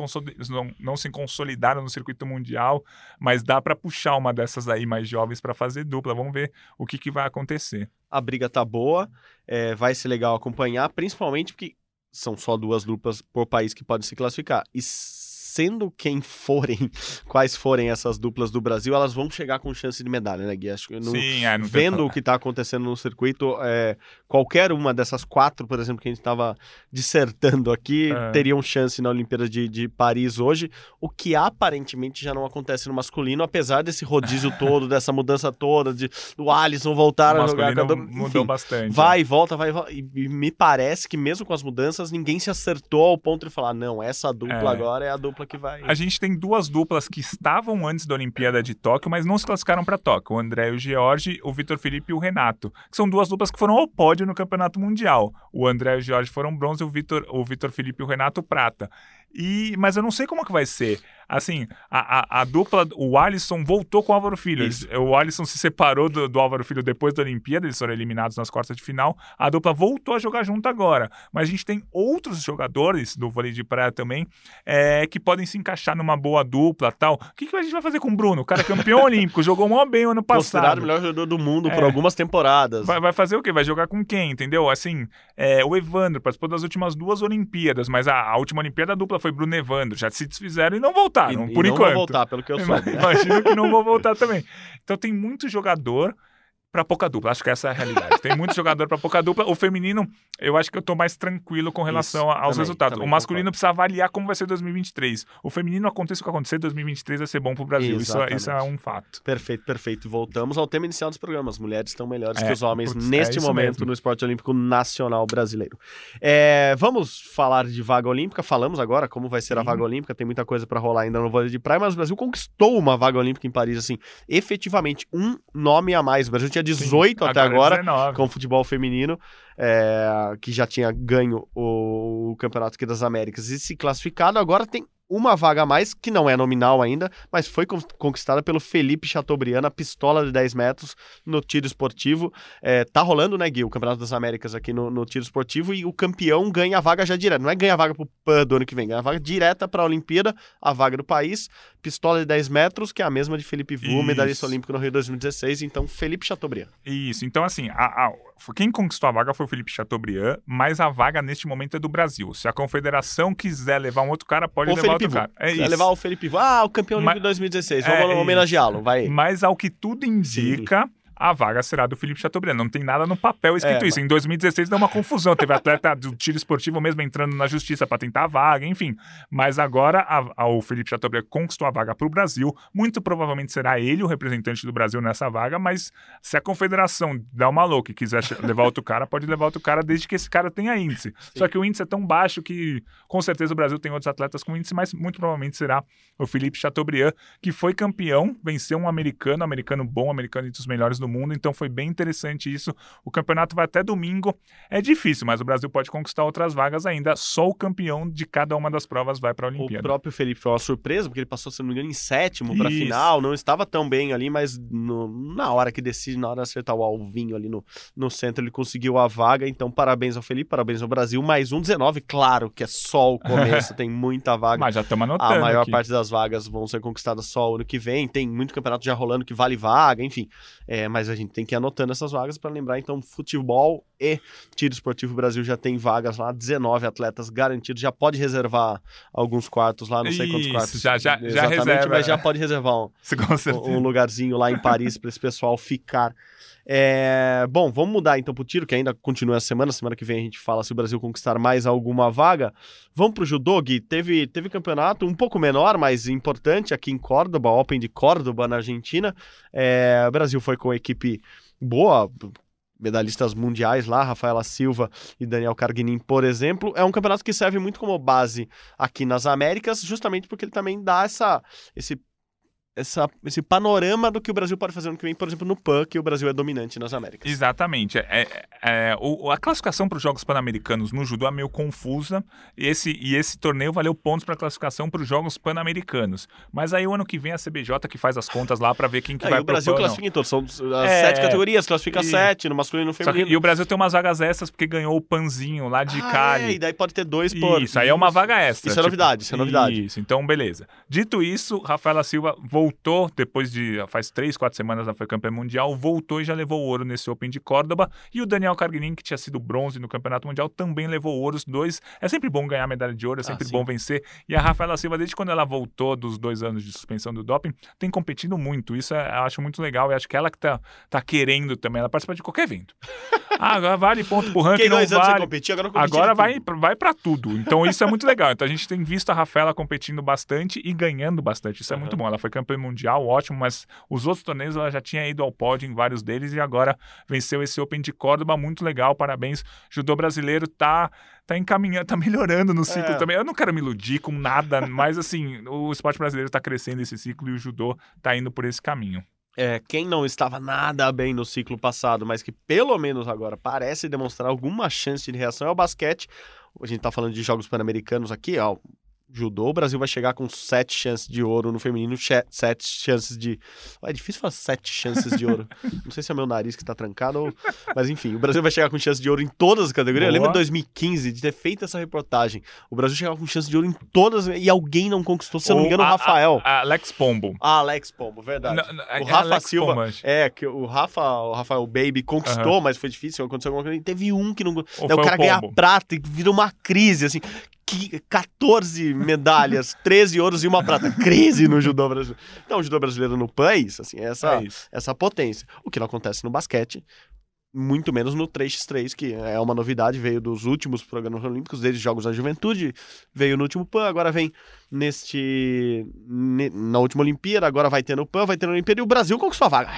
não, não se consolidaram no circuito mundial. Mas dá para puxar uma dessas aí mais jovens para fazer dupla. Vamos ver o que, que vai acontecer. A briga tá boa, é, vai ser legal acompanhar, principalmente porque são só duas duplas por país que podem se classificar. E sendo quem forem, quais forem essas duplas do Brasil, elas vão chegar com chance de medalha, né, Gui? Acho que Sim, é, Vendo o que está acontecendo no circuito, é, qualquer uma dessas quatro, por exemplo, que a gente estava dissertando aqui, É. teriam chance na Olimpíada de, de Paris hoje, o que aparentemente já não acontece no masculino, apesar desse rodízio todo, dessa mudança toda, de do Alisson voltar o a jogar. cada- mudou enfim, bastante. Vai e volta, vai e volta. E, e me parece que mesmo com as mudanças, ninguém se acertou ao ponto de falar, não, essa dupla É. agora é a dupla que vai... A gente tem duas duplas que estavam antes da Olimpíada de Tóquio, mas não se classificaram para Tóquio. O André e o George, o Vitor Felipe e o Renato. Que são duas duplas que foram ao pódio no Campeonato Mundial. O André e o George foram bronze, o Vitor, o Felipe e o Renato prata. E, mas eu não sei como que vai ser. Assim, a, a, a dupla, o Alisson voltou com o Álvaro Filho. Eles- o Alisson se separou do, do Álvaro Filho depois da Olimpíada, eles foram eliminados nas quartas de final. A dupla voltou a jogar junto agora. Mas a gente tem outros jogadores do vôlei de praia também é, que podem se encaixar numa boa dupla tal. O que, que a gente vai fazer com o Bruno? O cara é campeão olímpico, jogou mó bem o ano Considerado passado. o melhor jogador do mundo por É. algumas temporadas. Vai, vai fazer o quê? Vai jogar com quem, entendeu? Assim, é, o Evandro participou das últimas duas Olimpíadas, mas a, a última Olimpíada a dupla foi Bruno e Evandro. Já se desfizeram e não voltaram, E- e por não enquanto. vai voltar, pelo que eu soube. Imagino que não vou voltar também. Então tem muito jogador pra pouca dupla. Acho que essa é a realidade. Tem muito jogador pra pouca dupla. O feminino, eu acho que eu tô mais tranquilo com relação Isso, aos também, resultados. também o masculino concordo. precisa avaliar como vai ser 2023. O feminino, aconteça o que acontecer, 2023 vai ser bom pro Brasil. Isso, é- isso é um fato. Perfeito, perfeito. Voltamos ao tema inicial dos programas. Mulheres estão melhores É, que os homens putz, é neste isso momento mesmo. no esporte olímpico nacional brasileiro. É, vamos falar de vaga olímpica. Falamos agora como vai ser a Sim. vaga olímpica. Tem muita coisa para rolar ainda no vôlei de praia, mas o Brasil conquistou uma vaga olímpica em Paris, assim, efetivamente um nome a mais. O Brasil tinha 18 até agora. é 19. com o futebol feminino, é, que já tinha ganho o, Campeonato aqui das Américas e se classificado, agora tem uma vaga a mais, que não é nominal ainda, mas foi con- conquistada pelo Felipe Chateaubriand, a pistola de 10 metros no tiro esportivo. É, tá rolando, né, Gui, o Campeonato das Américas aqui no, no tiro esportivo e o campeão ganha a vaga já direto. Não é ganha a vaga pro PAN do ano que vem, ganha a vaga direta para a Olimpíada, a vaga do país, pistola de 10 metros, que é a mesma de Felipe Vu, medalhista olímpico no Rio 2016. Então, Felipe Chateaubriand. Isso, então assim, a- a- quem conquistou a vaga foi o Felipe Chateaubriand, mas a vaga neste momento é do Brasil. Se a confederação quiser levar um outro cara, pode Ou levar Felipe cara. É Vai levar o Felipe. Ah, o campeão Mas- de 2016. É, Vamos isso. homenageá-lo, vai. Mas ao que tudo indica, a vaga será do Felipe Chateaubriand. Não tem nada no papel escrito É, isso. Em 2016 deu uma confusão. Teve atleta do tiro esportivo mesmo entrando na justiça para tentar a vaga, enfim. Mas agora a- a- o Felipe Chateaubriand conquistou a vaga para o Brasil. Muito provavelmente será ele o representante do Brasil nessa vaga, mas se a confederação dá uma louca e quiser levar outro cara, pode levar outro cara desde que esse cara tenha índice. Só que o índice é tão baixo que com certeza o Brasil tem outros atletas com índice, mas muito provavelmente será o Felipe Chateaubriand, que foi campeão, venceu um americano, americano bom, americano entre os melhores do mundo, então foi bem interessante isso. O campeonato vai até domingo. É difícil, mas o Brasil pode conquistar outras vagas ainda. Só o campeão de cada uma das provas vai para a O Olimpíada. próprio Felipe foi uma surpresa, porque ele passou, se não me engano, em sétimo para Isso. final. Não estava tão bem ali, mas no- na hora que decide, na hora de acertar o alvinho ali no, no centro, ele conseguiu a vaga. Então, parabéns ao Felipe, parabéns ao Brasil. Mais um 19, claro que é só o começo, tem muita vaga. Mas já estamos anotando. A maior aqui. parte das vagas vão ser conquistadas só ano que vem. Tem muito campeonato já rolando que vale vaga, enfim. É, mas a gente tem que ir anotando essas vagas para lembrar. Então, futebol e tiro esportivo Brasil já tem vagas lá, 19 atletas garantidos. Já pode reservar alguns quartos lá, não sei quantos Isso, quartos. já- já- já reserva. mas já pode reservar um, um lugarzinho lá em Paris para esse pessoal ficar. É, bom, vamos mudar então pro tiro, que ainda continua essa semana. Semana que vem a gente fala se o Brasil conquistar mais alguma vaga. Vamos pro judô, Gui. Teve, teve campeonato um pouco menor, mas importante aqui em Córdoba, Open de Córdoba, na Argentina. É, o Brasil foi com a equipe boa, medalhistas mundiais lá, Rafaela Silva e Daniel Carguinin, por exemplo. É um campeonato que serve muito como base aqui nas Américas, justamente porque ele também dá essa, esse essa, esse panorama do que o Brasil pode fazer no que vem, por exemplo, no PAN, que o Brasil é dominante nas Américas. Exatamente. É, é, é, o, a classificação para os Jogos Pan-Americanos no judô é meio confusa. E esse, e esse torneio valeu pontos para a classificação para os Jogos Pan-Americanos. Mas aí o ano que vem a CBJ que faz as contas lá para ver quem que Aí vai o Brasil pro PAN, classifica em todos. São as É. sete categorias, classifica E- sete, no masculino e no feminino. que, e o Brasil tem umas vagas extras porque ganhou o panzinho lá de Ah, Cali. é, e daí pode ter dois por. Isso, aí é uma vaga extra. Isso é novidade, isso é novidade. Isso, então beleza. Dito isso, Rafaela Silva voltou depois de. faz três, quatro semanas ela foi campeã mundial, voltou e já levou ouro nesse Open de Córdoba. E o Daniel Carguinin, que tinha sido bronze no Campeonato Mundial, também levou ouro. Os dois. É sempre bom ganhar medalha de ouro, é sempre sim. bom vencer. E a Rafaela Silva, desde quando ela voltou dos dois anos de suspensão do doping, tem competido muito. Isso é- eu acho muito legal. E acho que ela que tá, tá querendo também. Ela participa de qualquer evento. Ah, agora vale ponto pro ranking, Fiquei não anos vale. competir, agora Agora vai, tudo. vai para tudo. Então isso é muito legal. Então a gente tem visto a Rafaela competindo bastante e ganhando bastante. Isso é muito bom. Ela foi campeã mundial, ótimo, mas os outros torneios ela já tinha ido ao pódio em vários deles e agora venceu esse Open de Córdoba, muito legal. Parabéns. Judô brasileiro tá tá encaminhando, tá melhorando no ciclo É. também. Eu não quero me iludir com nada, mas assim, o esporte brasileiro tá crescendo esse ciclo e o judô tá indo por esse caminho. É, quem não estava nada bem no ciclo passado, mas que pelo menos agora parece demonstrar alguma chance de reação é o basquete. A gente tá falando de Jogos Pan-Americanos aqui, ó. Judô, o Brasil vai chegar com sete chances de ouro no feminino, sete chances de. É difícil falar sete chances de ouro. Não sei se é meu nariz que tá trancado, ou... mas enfim, o Brasil vai chegar com chance de ouro em todas as categorias. Eu Boa. lembro de 2015 de ter feito essa reportagem. O Brasil chegava com chance de ouro em todas e alguém não conquistou, se eu não me engano, o Rafael. a- a Alex Pombo. Ah, Alex Pombo, verdade. Não, não, é o Rafa Alex Silva, Pombo, é, que o Rafa, o Rafael Baby conquistou, mas foi difícil, aconteceu alguma coisa. Teve um que não. Daí foi o cara ganha prata e vira uma crise, assim. Que 14 medalhas, 13 ouros e uma prata. Crise no judô brasileiro. Então, o judô brasileiro no PAN isso, assim, é essa, É essa potência. O que não acontece no basquete, muito menos no 3x3, que é uma novidade, veio dos últimos programas olímpicos, desde os Jogos da Juventude, veio no último PAN, agora vem neste. ne- na última Olimpíada, agora vai ter no PAN, vai ter na Olimpíada e o Brasil conquistou a vaga.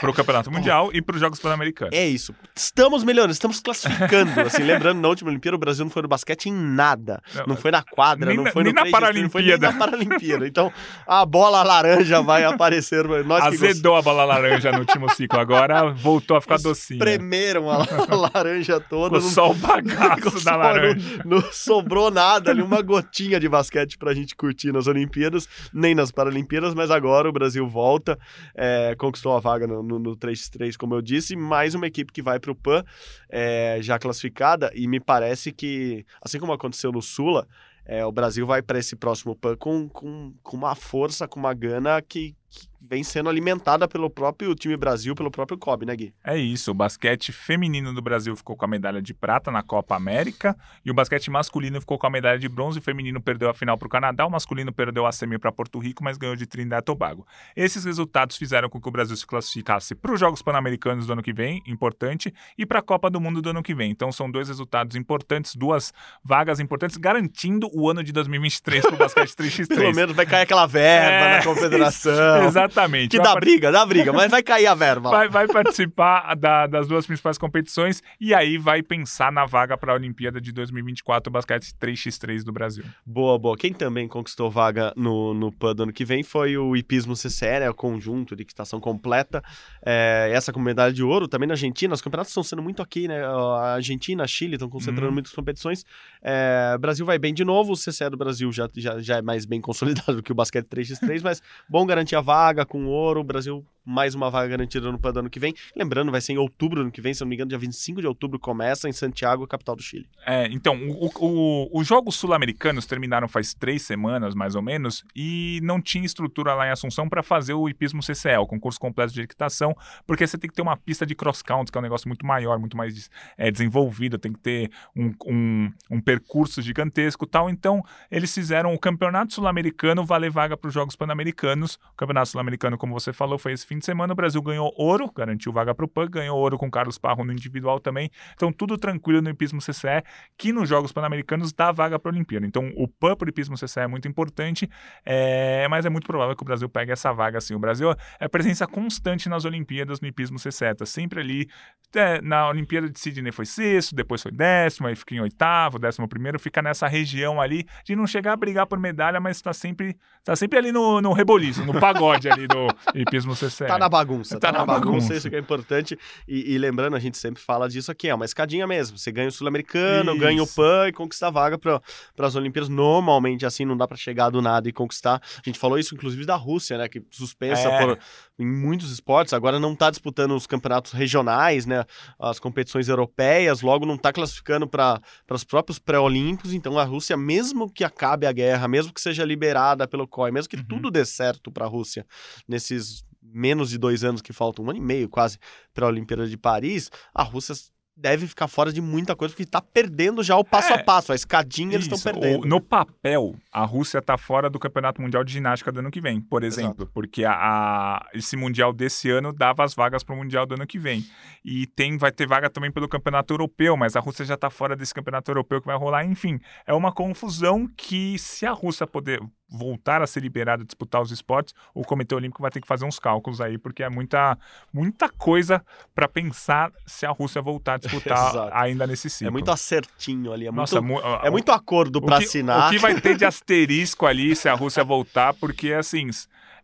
Pro Campeonato Mundial e pros Jogos Pan-Americanos. É isso. Estamos melhorando, estamos classificando. Assim, lembrando, na última Olimpíada, o Brasil não foi no basquete em nada. Não, Não foi na quadra, nem não na- foi nem no na 3x3, não foi nem Paralimpíada. na Paralimpíada. Então, a bola laranja vai aparecer. Nós. Azedou a bola laranja no último ciclo, agora voltou a ficar docinha. Espremeram a, a laranja toda. O bagaço da laranja. Não, não sobrou nada ali, uma gotinha de basquete pra gente curtir nas Olimpíadas, nem nas Paralimpíadas, mas agora o Brasil volta, é, conquistou a vaga no, no, no 3x3, como eu disse, mais uma equipe que vai pro PAN, é, já classificada, e me parece que, assim como aconteceu no Sula, é, o Brasil vai para esse próximo PAN com, com, com uma força, com uma gana que, que vem sendo alimentada pelo próprio time Brasil, pelo próprio COB, né, Gui? É isso, o basquete feminino do Brasil ficou com a medalha de prata na Copa América e o basquete masculino ficou com a medalha de bronze. O feminino perdeu a final para o Canadá, o masculino perdeu a semi para Porto Rico, mas ganhou de Trinidad e Tobago. Esses resultados fizeram com que o Brasil se classificasse para os Jogos Pan-Americanos do ano que vem, importante, e para a Copa do Mundo do ano que vem. Então são dois resultados importantes, duas vagas importantes, garantindo o ano de 2023 para o basquete 3x3. Pelo menos vai cair aquela verba É, na confederação. Exatamente. Que Vai dá par- briga, dá briga, mas vai cair a verba. vai, vai participar da- das duas principais competições e aí vai pensar na vaga para a Olimpíada de 2024, o basquete 3x3 do Brasil. Boa, boa. Quem também conquistou vaga no, no PAN do ano que vem foi o Hipismo CCE, né, o conjunto de equitação completa. É, essa com medalha de ouro, também na Argentina. Os campeonatos estão sendo muito aqui, né? A Argentina, a Chile estão concentrando Uhum. muitas competições. É, Brasil vai bem de novo. O CCE do Brasil já, já, já é mais bem consolidado do que o basquete 3x3, mas bom garantir a vaga com ouro. O Brasil mais uma vaga garantida no PAN do ano que vem. Lembrando, vai ser em outubro ano que vem, se não me engano, dia 25 de outubro começa em Santiago, capital do Chile. É, então, o- os Jogos Sul-Americanos terminaram faz três semanas, mais ou menos, e não tinha estrutura lá em Assunção para fazer o hipismo CCE, o concurso completo de equitação, porque você tem que ter uma pista de cross-country, que é um negócio muito maior, muito mais é, desenvolvido, tem que ter um, um- um percurso gigantesco tal. Então, eles fizeram o Campeonato Sul-Americano valer vaga para os Jogos Pan-Americanos. O Campeonato Sul-Americano, como você falou, foi esse fim fim de semana, o Brasil ganhou ouro, garantiu vaga para o PAN, ganhou ouro com Carlos Parro no individual também. Então, tudo tranquilo no hipismo CCE, que nos Jogos Pan-Americanos dá vaga para a Olimpíada. Então, o PAN para o hipismo CCE é muito importante, é... mas é muito provável que o Brasil pegue essa vaga assim. O Brasil é presença constante nas Olimpíadas no hipismo CCE, tá sempre ali. É, na Olimpíada de Sydney foi sexto, depois foi décimo, aí fica em oitavo, décimo primeiro, fica nessa região ali de não chegar a brigar por medalha, mas está sempre, tá sempre ali no, no reboliço, no pagode ali do hipismo CCE. Tá na bagunça, Tá tá, na bagunça, bagunça. isso que é importante. E, e lembrando, a gente sempre fala disso aqui, é uma escadinha mesmo. Você ganha o Sul-Americano, ganha o PAN e conquista a vaga para as Olimpíadas. Normalmente, assim, não dá para chegar do nada e conquistar. A gente falou isso, inclusive, da Rússia, né? Que suspensa É. por, em muitos esportes, agora não tá disputando os campeonatos regionais, né? As competições europeias, logo não tá classificando para os próprios pré-olímpicos. Então, a Rússia, mesmo que acabe a guerra, mesmo que seja liberada pelo COI, mesmo que Uhum. tudo dê certo para a Rússia nesses menos de dois anos que faltam, um ano e meio quase, para a Olimpíada de Paris, a Rússia deve ficar fora de muita coisa, porque está perdendo já o passo É. a passo, a escadinha eles estão Isso, perdendo. o- no papel, a Rússia está fora do Campeonato Mundial de Ginástica do ano que vem, por exemplo, porque a, a- esse Mundial desse ano dava as vagas para o Mundial do ano que vem. E tem, vai ter vaga também pelo Campeonato Europeu, mas a Rússia já está fora desse Campeonato Europeu que vai rolar. Enfim, é uma confusão que, se a Rússia poder voltar a ser liberada a disputar os esportes, o Comitê Olímpico vai ter que fazer uns cálculos aí, porque é muita, muita coisa para pensar se a Rússia voltar a disputar ainda nesse ciclo. É muito acertinho ali, é Nossa, muito, mu- é muito acordo para assinar. O que vai ter de asterisco ali se a Rússia voltar, porque assim,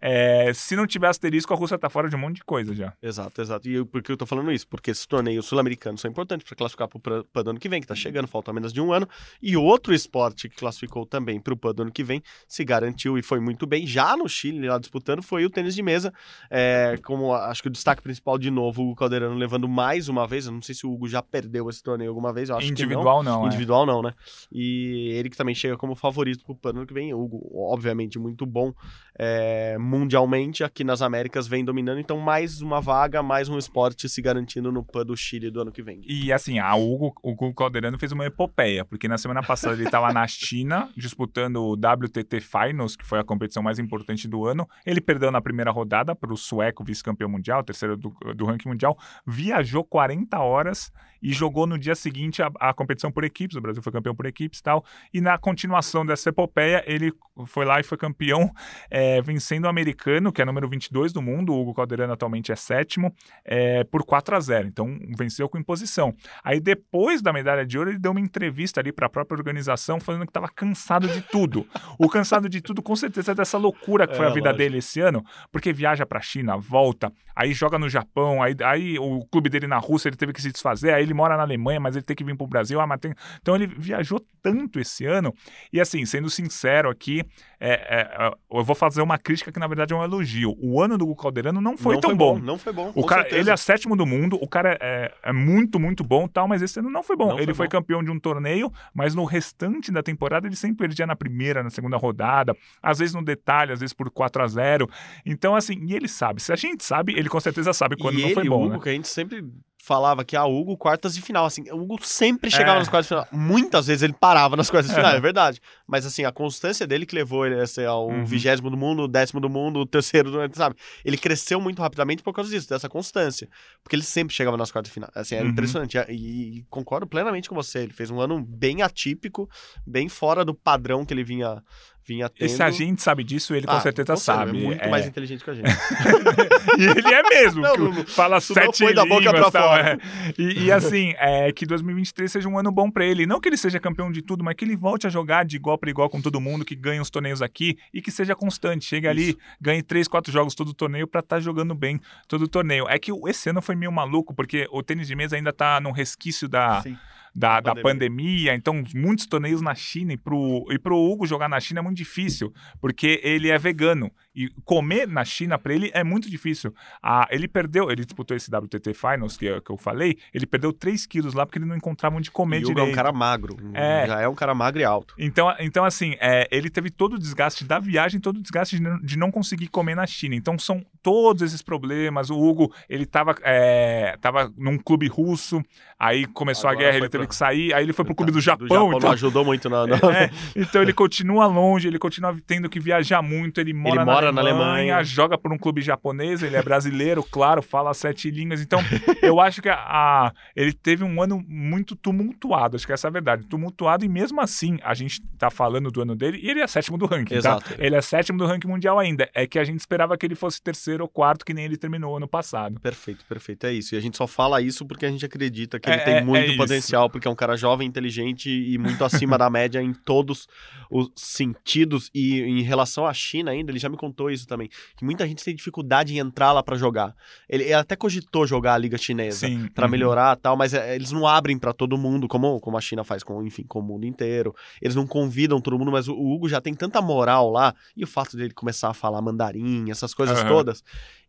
é, se não tiver asterisco, a Rússia tá fora de um monte de coisa já. Exato, exato. E eu, por que eu tô falando isso? Porque esses torneios sul-americanos são importantes para classificar para o PAN do ano que vem, que tá chegando, falta menos de um ano. E outro esporte que classificou também para o PAN do ano que vem, se garantiu e foi muito bem, já no Chile, lá disputando, foi o tênis de mesa. É, como acho que o destaque principal, de novo, o Calderano levando mais uma vez. Eu não sei se o Hugo já perdeu esse torneio alguma vez, eu acho que não. Individual não, é. Individual não, né? E ele que também chega como favorito pro ano que vem. O Hugo, obviamente, muito bom é, mundialmente. Aqui nas Américas vem dominando. Então, mais uma vaga, mais um esporte se garantindo no PAN do Chile do ano que vem. E assim, a Hugo, o Hugo Calderano fez uma epopeia, porque na semana passada ele estava na China disputando o WTT Finals, que foi a competição mais importante do ano. Ele perdeu na primeira rodada para o sueco vice-campeão mundial, terceiro do, do ranking mundial, viajou 40 horas e jogou no dia seguinte a, a competição por equipes. O Brasil foi campeão por equipes e tal. E na continuação dessa epopeia, ele foi lá e foi campeão, é, vencendo o americano, que é número 22 do mundo. O Hugo Calderano atualmente é sétimo, é, por 4 a 0 Então venceu com imposição. Aí depois da medalha de ouro, ele deu uma entrevista ali para a própria organização, falando que estava cansado de tudo. O cansado de tudo, com certeza, é dessa loucura que foi É, a vida lógico. dele esse ano, porque viaja para a China, volta, aí joga no Japão, aí, aí o clube dele na Rússia ele teve que se desfazer, aí ele mora na Alemanha, mas ele tem que vir para o Brasil. Ah, tem... Então ele viajou tanto esse ano. E assim, sendo sincero aqui, é, é, eu vou fazer uma crítica que na verdade é um elogio. O ano do Hugo Calderano não foi não tão foi bom. Não foi bom. O cara, certeza. ele é sétimo do mundo, o cara é, é muito, muito bom tal, mas esse ano não foi bom. Não ele foi foi bom. campeão de um torneio, mas no restante da temporada ele sempre perdia na primeira, na segunda rodada, às vezes no detalhe, às vezes por 4 a 0 Então, assim, e ele sabe. Se a gente sabe, ele com certeza sabe quando e não ele, foi o bom, Hugo, né? que a gente sempre falava que a Hugo quartas de final, assim, o Hugo sempre chegava É. nas quartas de final. Muitas vezes ele parava nas quartas de final, é verdade. Mas assim, a constância dele que levou ele a ser ao Uhum. vigésimo do mundo, o décimo do mundo, o terceiro do mundo, sabe? Ele cresceu muito rapidamente por causa disso, dessa constância. Porque ele sempre chegava nas quartas de final. Assim, era Uhum. impressionante. E, e concordo plenamente com você. Ele fez um ano bem atípico, bem fora do padrão que ele vinha, vinha tendo. E se a gente sabe disso, ele com Ah, certeza com certeza, sabe. É muito É. mais inteligente que a gente. e ele é mesmo, Não, não, fala não sete foi da boca línguas, pra tal, fora. é. E, e, assim, é, que 2023 seja um ano bom pra ele. Não que ele seja campeão de tudo, mas que ele volte a jogar de igual para igual com todo mundo, que ganhe os torneios aqui e que seja constante. Chegue ali, ganhe três, quatro jogos todo o torneio pra estar jogando bem todo o torneio. É que o- esse ano foi meio maluco, porque o tênis de mesa ainda tá num resquício da, Sim. Da, da Pandemia. pandemia, então muitos torneios na China e pro, e pro Hugo jogar na China é muito difícil, porque ele é vegano e comer na China para ele é muito difícil. Ah, ele perdeu, ele disputou esse WTT Finals que, eu- que eu falei, ele perdeu 3 quilos lá porque ele não encontrava onde comer o Hugo direito. é um cara magro. É. Já é um cara magro e alto. Então, então assim, é, ele teve todo o desgaste da viagem, todo o desgaste de não, de não conseguir comer na China. Então, são todos esses problemas. O Hugo, ele tava, é, tava num clube russo, aí começou Agora a guerra, ele teve pra- que sair, aí ele foi pro clube do Do Japão. Japão então, não ajudou muito na. na- é, então ele continua longe, ele continua tendo que viajar muito, ele mora, Ele mora mora na Alemanha. joga por um clube japonês, ele é brasileiro, claro, fala sete línguas. Então, eu acho que a, a- ele teve um ano muito tumultuado, acho que essa é a verdade. Tumultuado, e mesmo assim, a gente tá falando do ano dele, e ele é sétimo do ranking, Exato. tá? Ele é sétimo do ranking mundial ainda. É que a gente esperava que ele fosse terceiro ou quarto, que nem ele terminou ano passado. Perfeito, perfeito. É isso. E a gente só fala isso porque a gente acredita que É, ele tem é- é muito isso. potencial, porque é um cara jovem, inteligente e muito acima da média em todos os sentidos. E em relação à China ainda, ele já me contou isso também, que muita gente tem dificuldade em entrar lá pra jogar. Ele, ele até cogitou jogar a Liga Chinesa. Pra uhum. melhorar tal, mas é, eles não abrem pra todo mundo, como, como a China faz com, enfim, com o mundo inteiro. Eles não convidam todo mundo, mas o, o Hugo já tem tanta moral lá, e o fato dele começar a falar mandarim, essas coisas Aham. todas,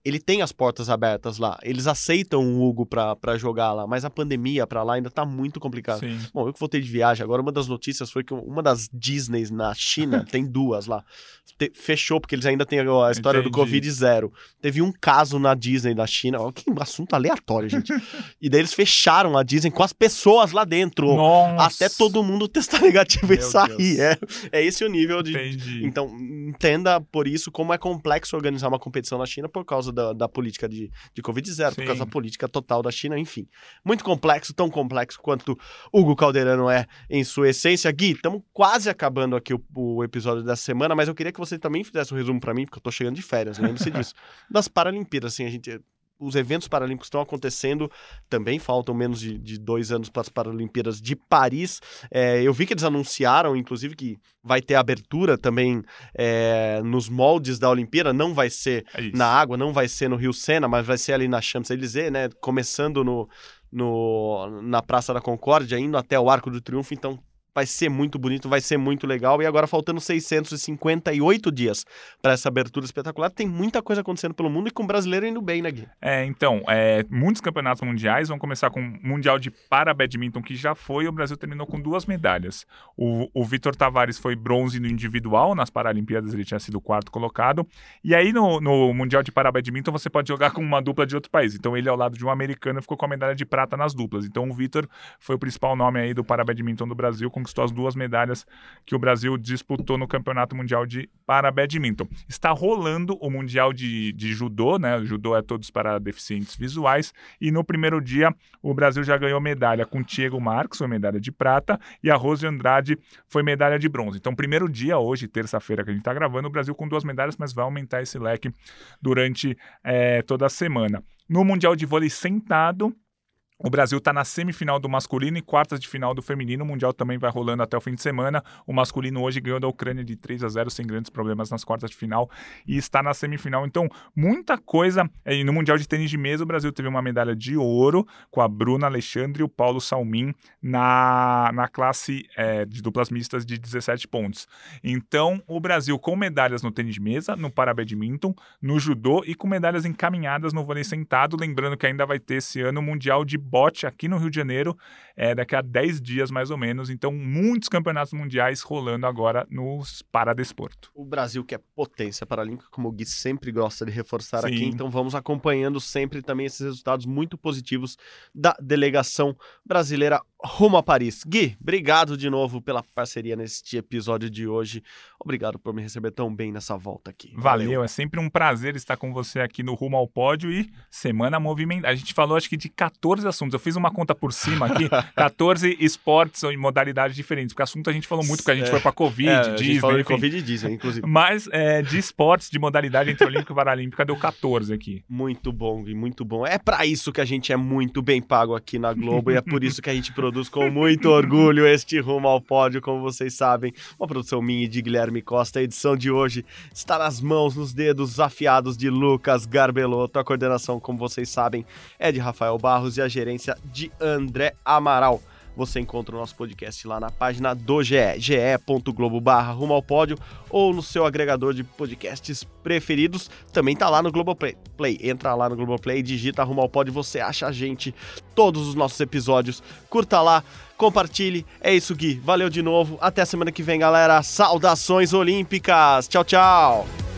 ele tem as portas abertas lá. Eles aceitam o Hugo pra jogar lá, mas a pandemia pra lá ainda tá muito complicado. Sim. Bom, eu que voltei de viagem, agora uma das notícias foi que uma das Disneys na China, tem duas lá, te- fechou, porque eles ainda têm a história do Entendi. Covid zero. Teve um caso na Disney da China, ó, que assunto aleatório, gente. e daí eles fecharam a Disney com as pessoas lá dentro. Nossa. Até todo mundo testar negativo e Meu sair. Deus. É, é esse o nível de. Entendi. Então, entenda por isso como é complexo organizar uma competição na China por causa da, da política de, de Covid zero, por Sim. causa da política total da China, enfim. Muito complexo, tão complexo quanto Hugo Calderano é em sua essência. Gui, estamos quase acabando aqui o, o episódio dessa semana, mas eu queria que você também fizesse um resumo para mim, porque eu tô chegando de férias, lembre-se disso. Das Paralimpíadas, assim, a gente. Os eventos paralímpicos estão acontecendo, também faltam menos de, de dois anos para as Paralimpíadas de Paris. É, eu vi que eles anunciaram, inclusive, que vai ter abertura também é, nos moldes da Olimpíada, não vai ser É na água, não vai ser no Rio Sena, mas vai ser ali na Champs-Élysées, né? Começando no, no, na Praça da Concórdia, indo até o Arco do Triunfo, então vai ser muito bonito, vai ser muito legal. E agora faltando 658 dias para essa abertura espetacular, tem muita coisa acontecendo pelo mundo e com o brasileiro indo bem, né, Gui? É, então, é, muitos campeonatos mundiais vão começar com o Mundial de Para Badminton, que já foi, e o Brasil terminou com duas medalhas. O, o Vitor Tavares foi bronze no individual, nas Paralimpíadas ele tinha sido quarto colocado. E aí no, no Mundial de Para Badminton você pode jogar com uma dupla de outro país. Então ele, ao lado de um americano, ficou com a medalha de prata nas duplas. Então o Vitor foi o principal nome aí do Para Badminton do Brasil, conquistou as duas medalhas que o Brasil disputou no Campeonato Mundial de Para Badminton. Está rolando o Mundial de, de Judô, né? O judô é todos para deficientes visuais. E no primeiro dia, o Brasil já ganhou medalha com Diego Marques, foi medalha de prata, e a Rose Andrade foi medalha de bronze. Então, primeiro dia, hoje, terça-feira que a gente está gravando, o Brasil com duas medalhas, mas vai aumentar esse leque durante eh, toda a semana. No Mundial de Vôlei sentado, o Brasil está na semifinal do masculino e quartas de final do feminino. O Mundial também vai rolando até o fim de semana. O masculino hoje ganhou da Ucrânia de 3 a 0 sem grandes problemas nas quartas de final e está na semifinal. Então, muita coisa. E no Mundial de Tênis de Mesa, o Brasil teve uma medalha de ouro com a Bruna Alexandre e o Paulo Salmin na, na classe é, de duplas mistas de 17 pontos. Então, o Brasil com medalhas no tênis de mesa, no parabadminton, no judô e com medalhas encaminhadas no vôlei sentado. Lembrando que ainda vai ter esse ano o Mundial de bote aqui no Rio de Janeiro, é, daqui a 10 dias mais ou menos. Então, muitos campeonatos mundiais rolando agora nos Paradesporto. O Brasil, que é potência paralímpica, como o Gui sempre gosta de reforçar Sim. aqui, então vamos acompanhando sempre também esses resultados muito positivos da delegação brasileira rumo a Paris. Gui, obrigado de novo pela parceria neste episódio de hoje. Obrigado por me receber tão bem nessa volta aqui. Valeu, é sempre um prazer estar com você aqui no Rumo ao Pódio e semana movimentada. A gente falou acho que de 14 assuntos. Eu fiz uma conta por cima aqui, 14 esportes em modalidades diferentes, porque assunto a gente falou muito, porque a gente É. foi para Covid, É, Disney, falou de enfim. Covid e Disney, inclusive. Mas é, de esportes, de modalidade entre Olímpica e Paralímpica, deu 14 aqui. Muito bom, Gui, muito bom. É pra isso que a gente é muito bem pago aqui na Globo e é por isso que a gente produz com muito orgulho este Rumo ao Pódio, como vocês sabem. Uma produção minha e de Guilherme Costa. A edição de hoje está nas mãos, nos dedos afiados de Lucas Garbelotto. A coordenação, como vocês sabem, é de Rafael Barros e a gerência de André Amaral. Você encontra o nosso podcast lá na página do GE, ge.globo barra rumo ao pódio ou no seu agregador de podcasts preferidos. Também tá lá no Globoplay. Play. Entra lá no Globoplay, digita rumo ao pódio, você acha a gente, todos os nossos episódios. Curta lá, compartilhe. É isso, Gui. Valeu de novo. Até semana que vem, galera. Saudações olímpicas. Tchau, tchau.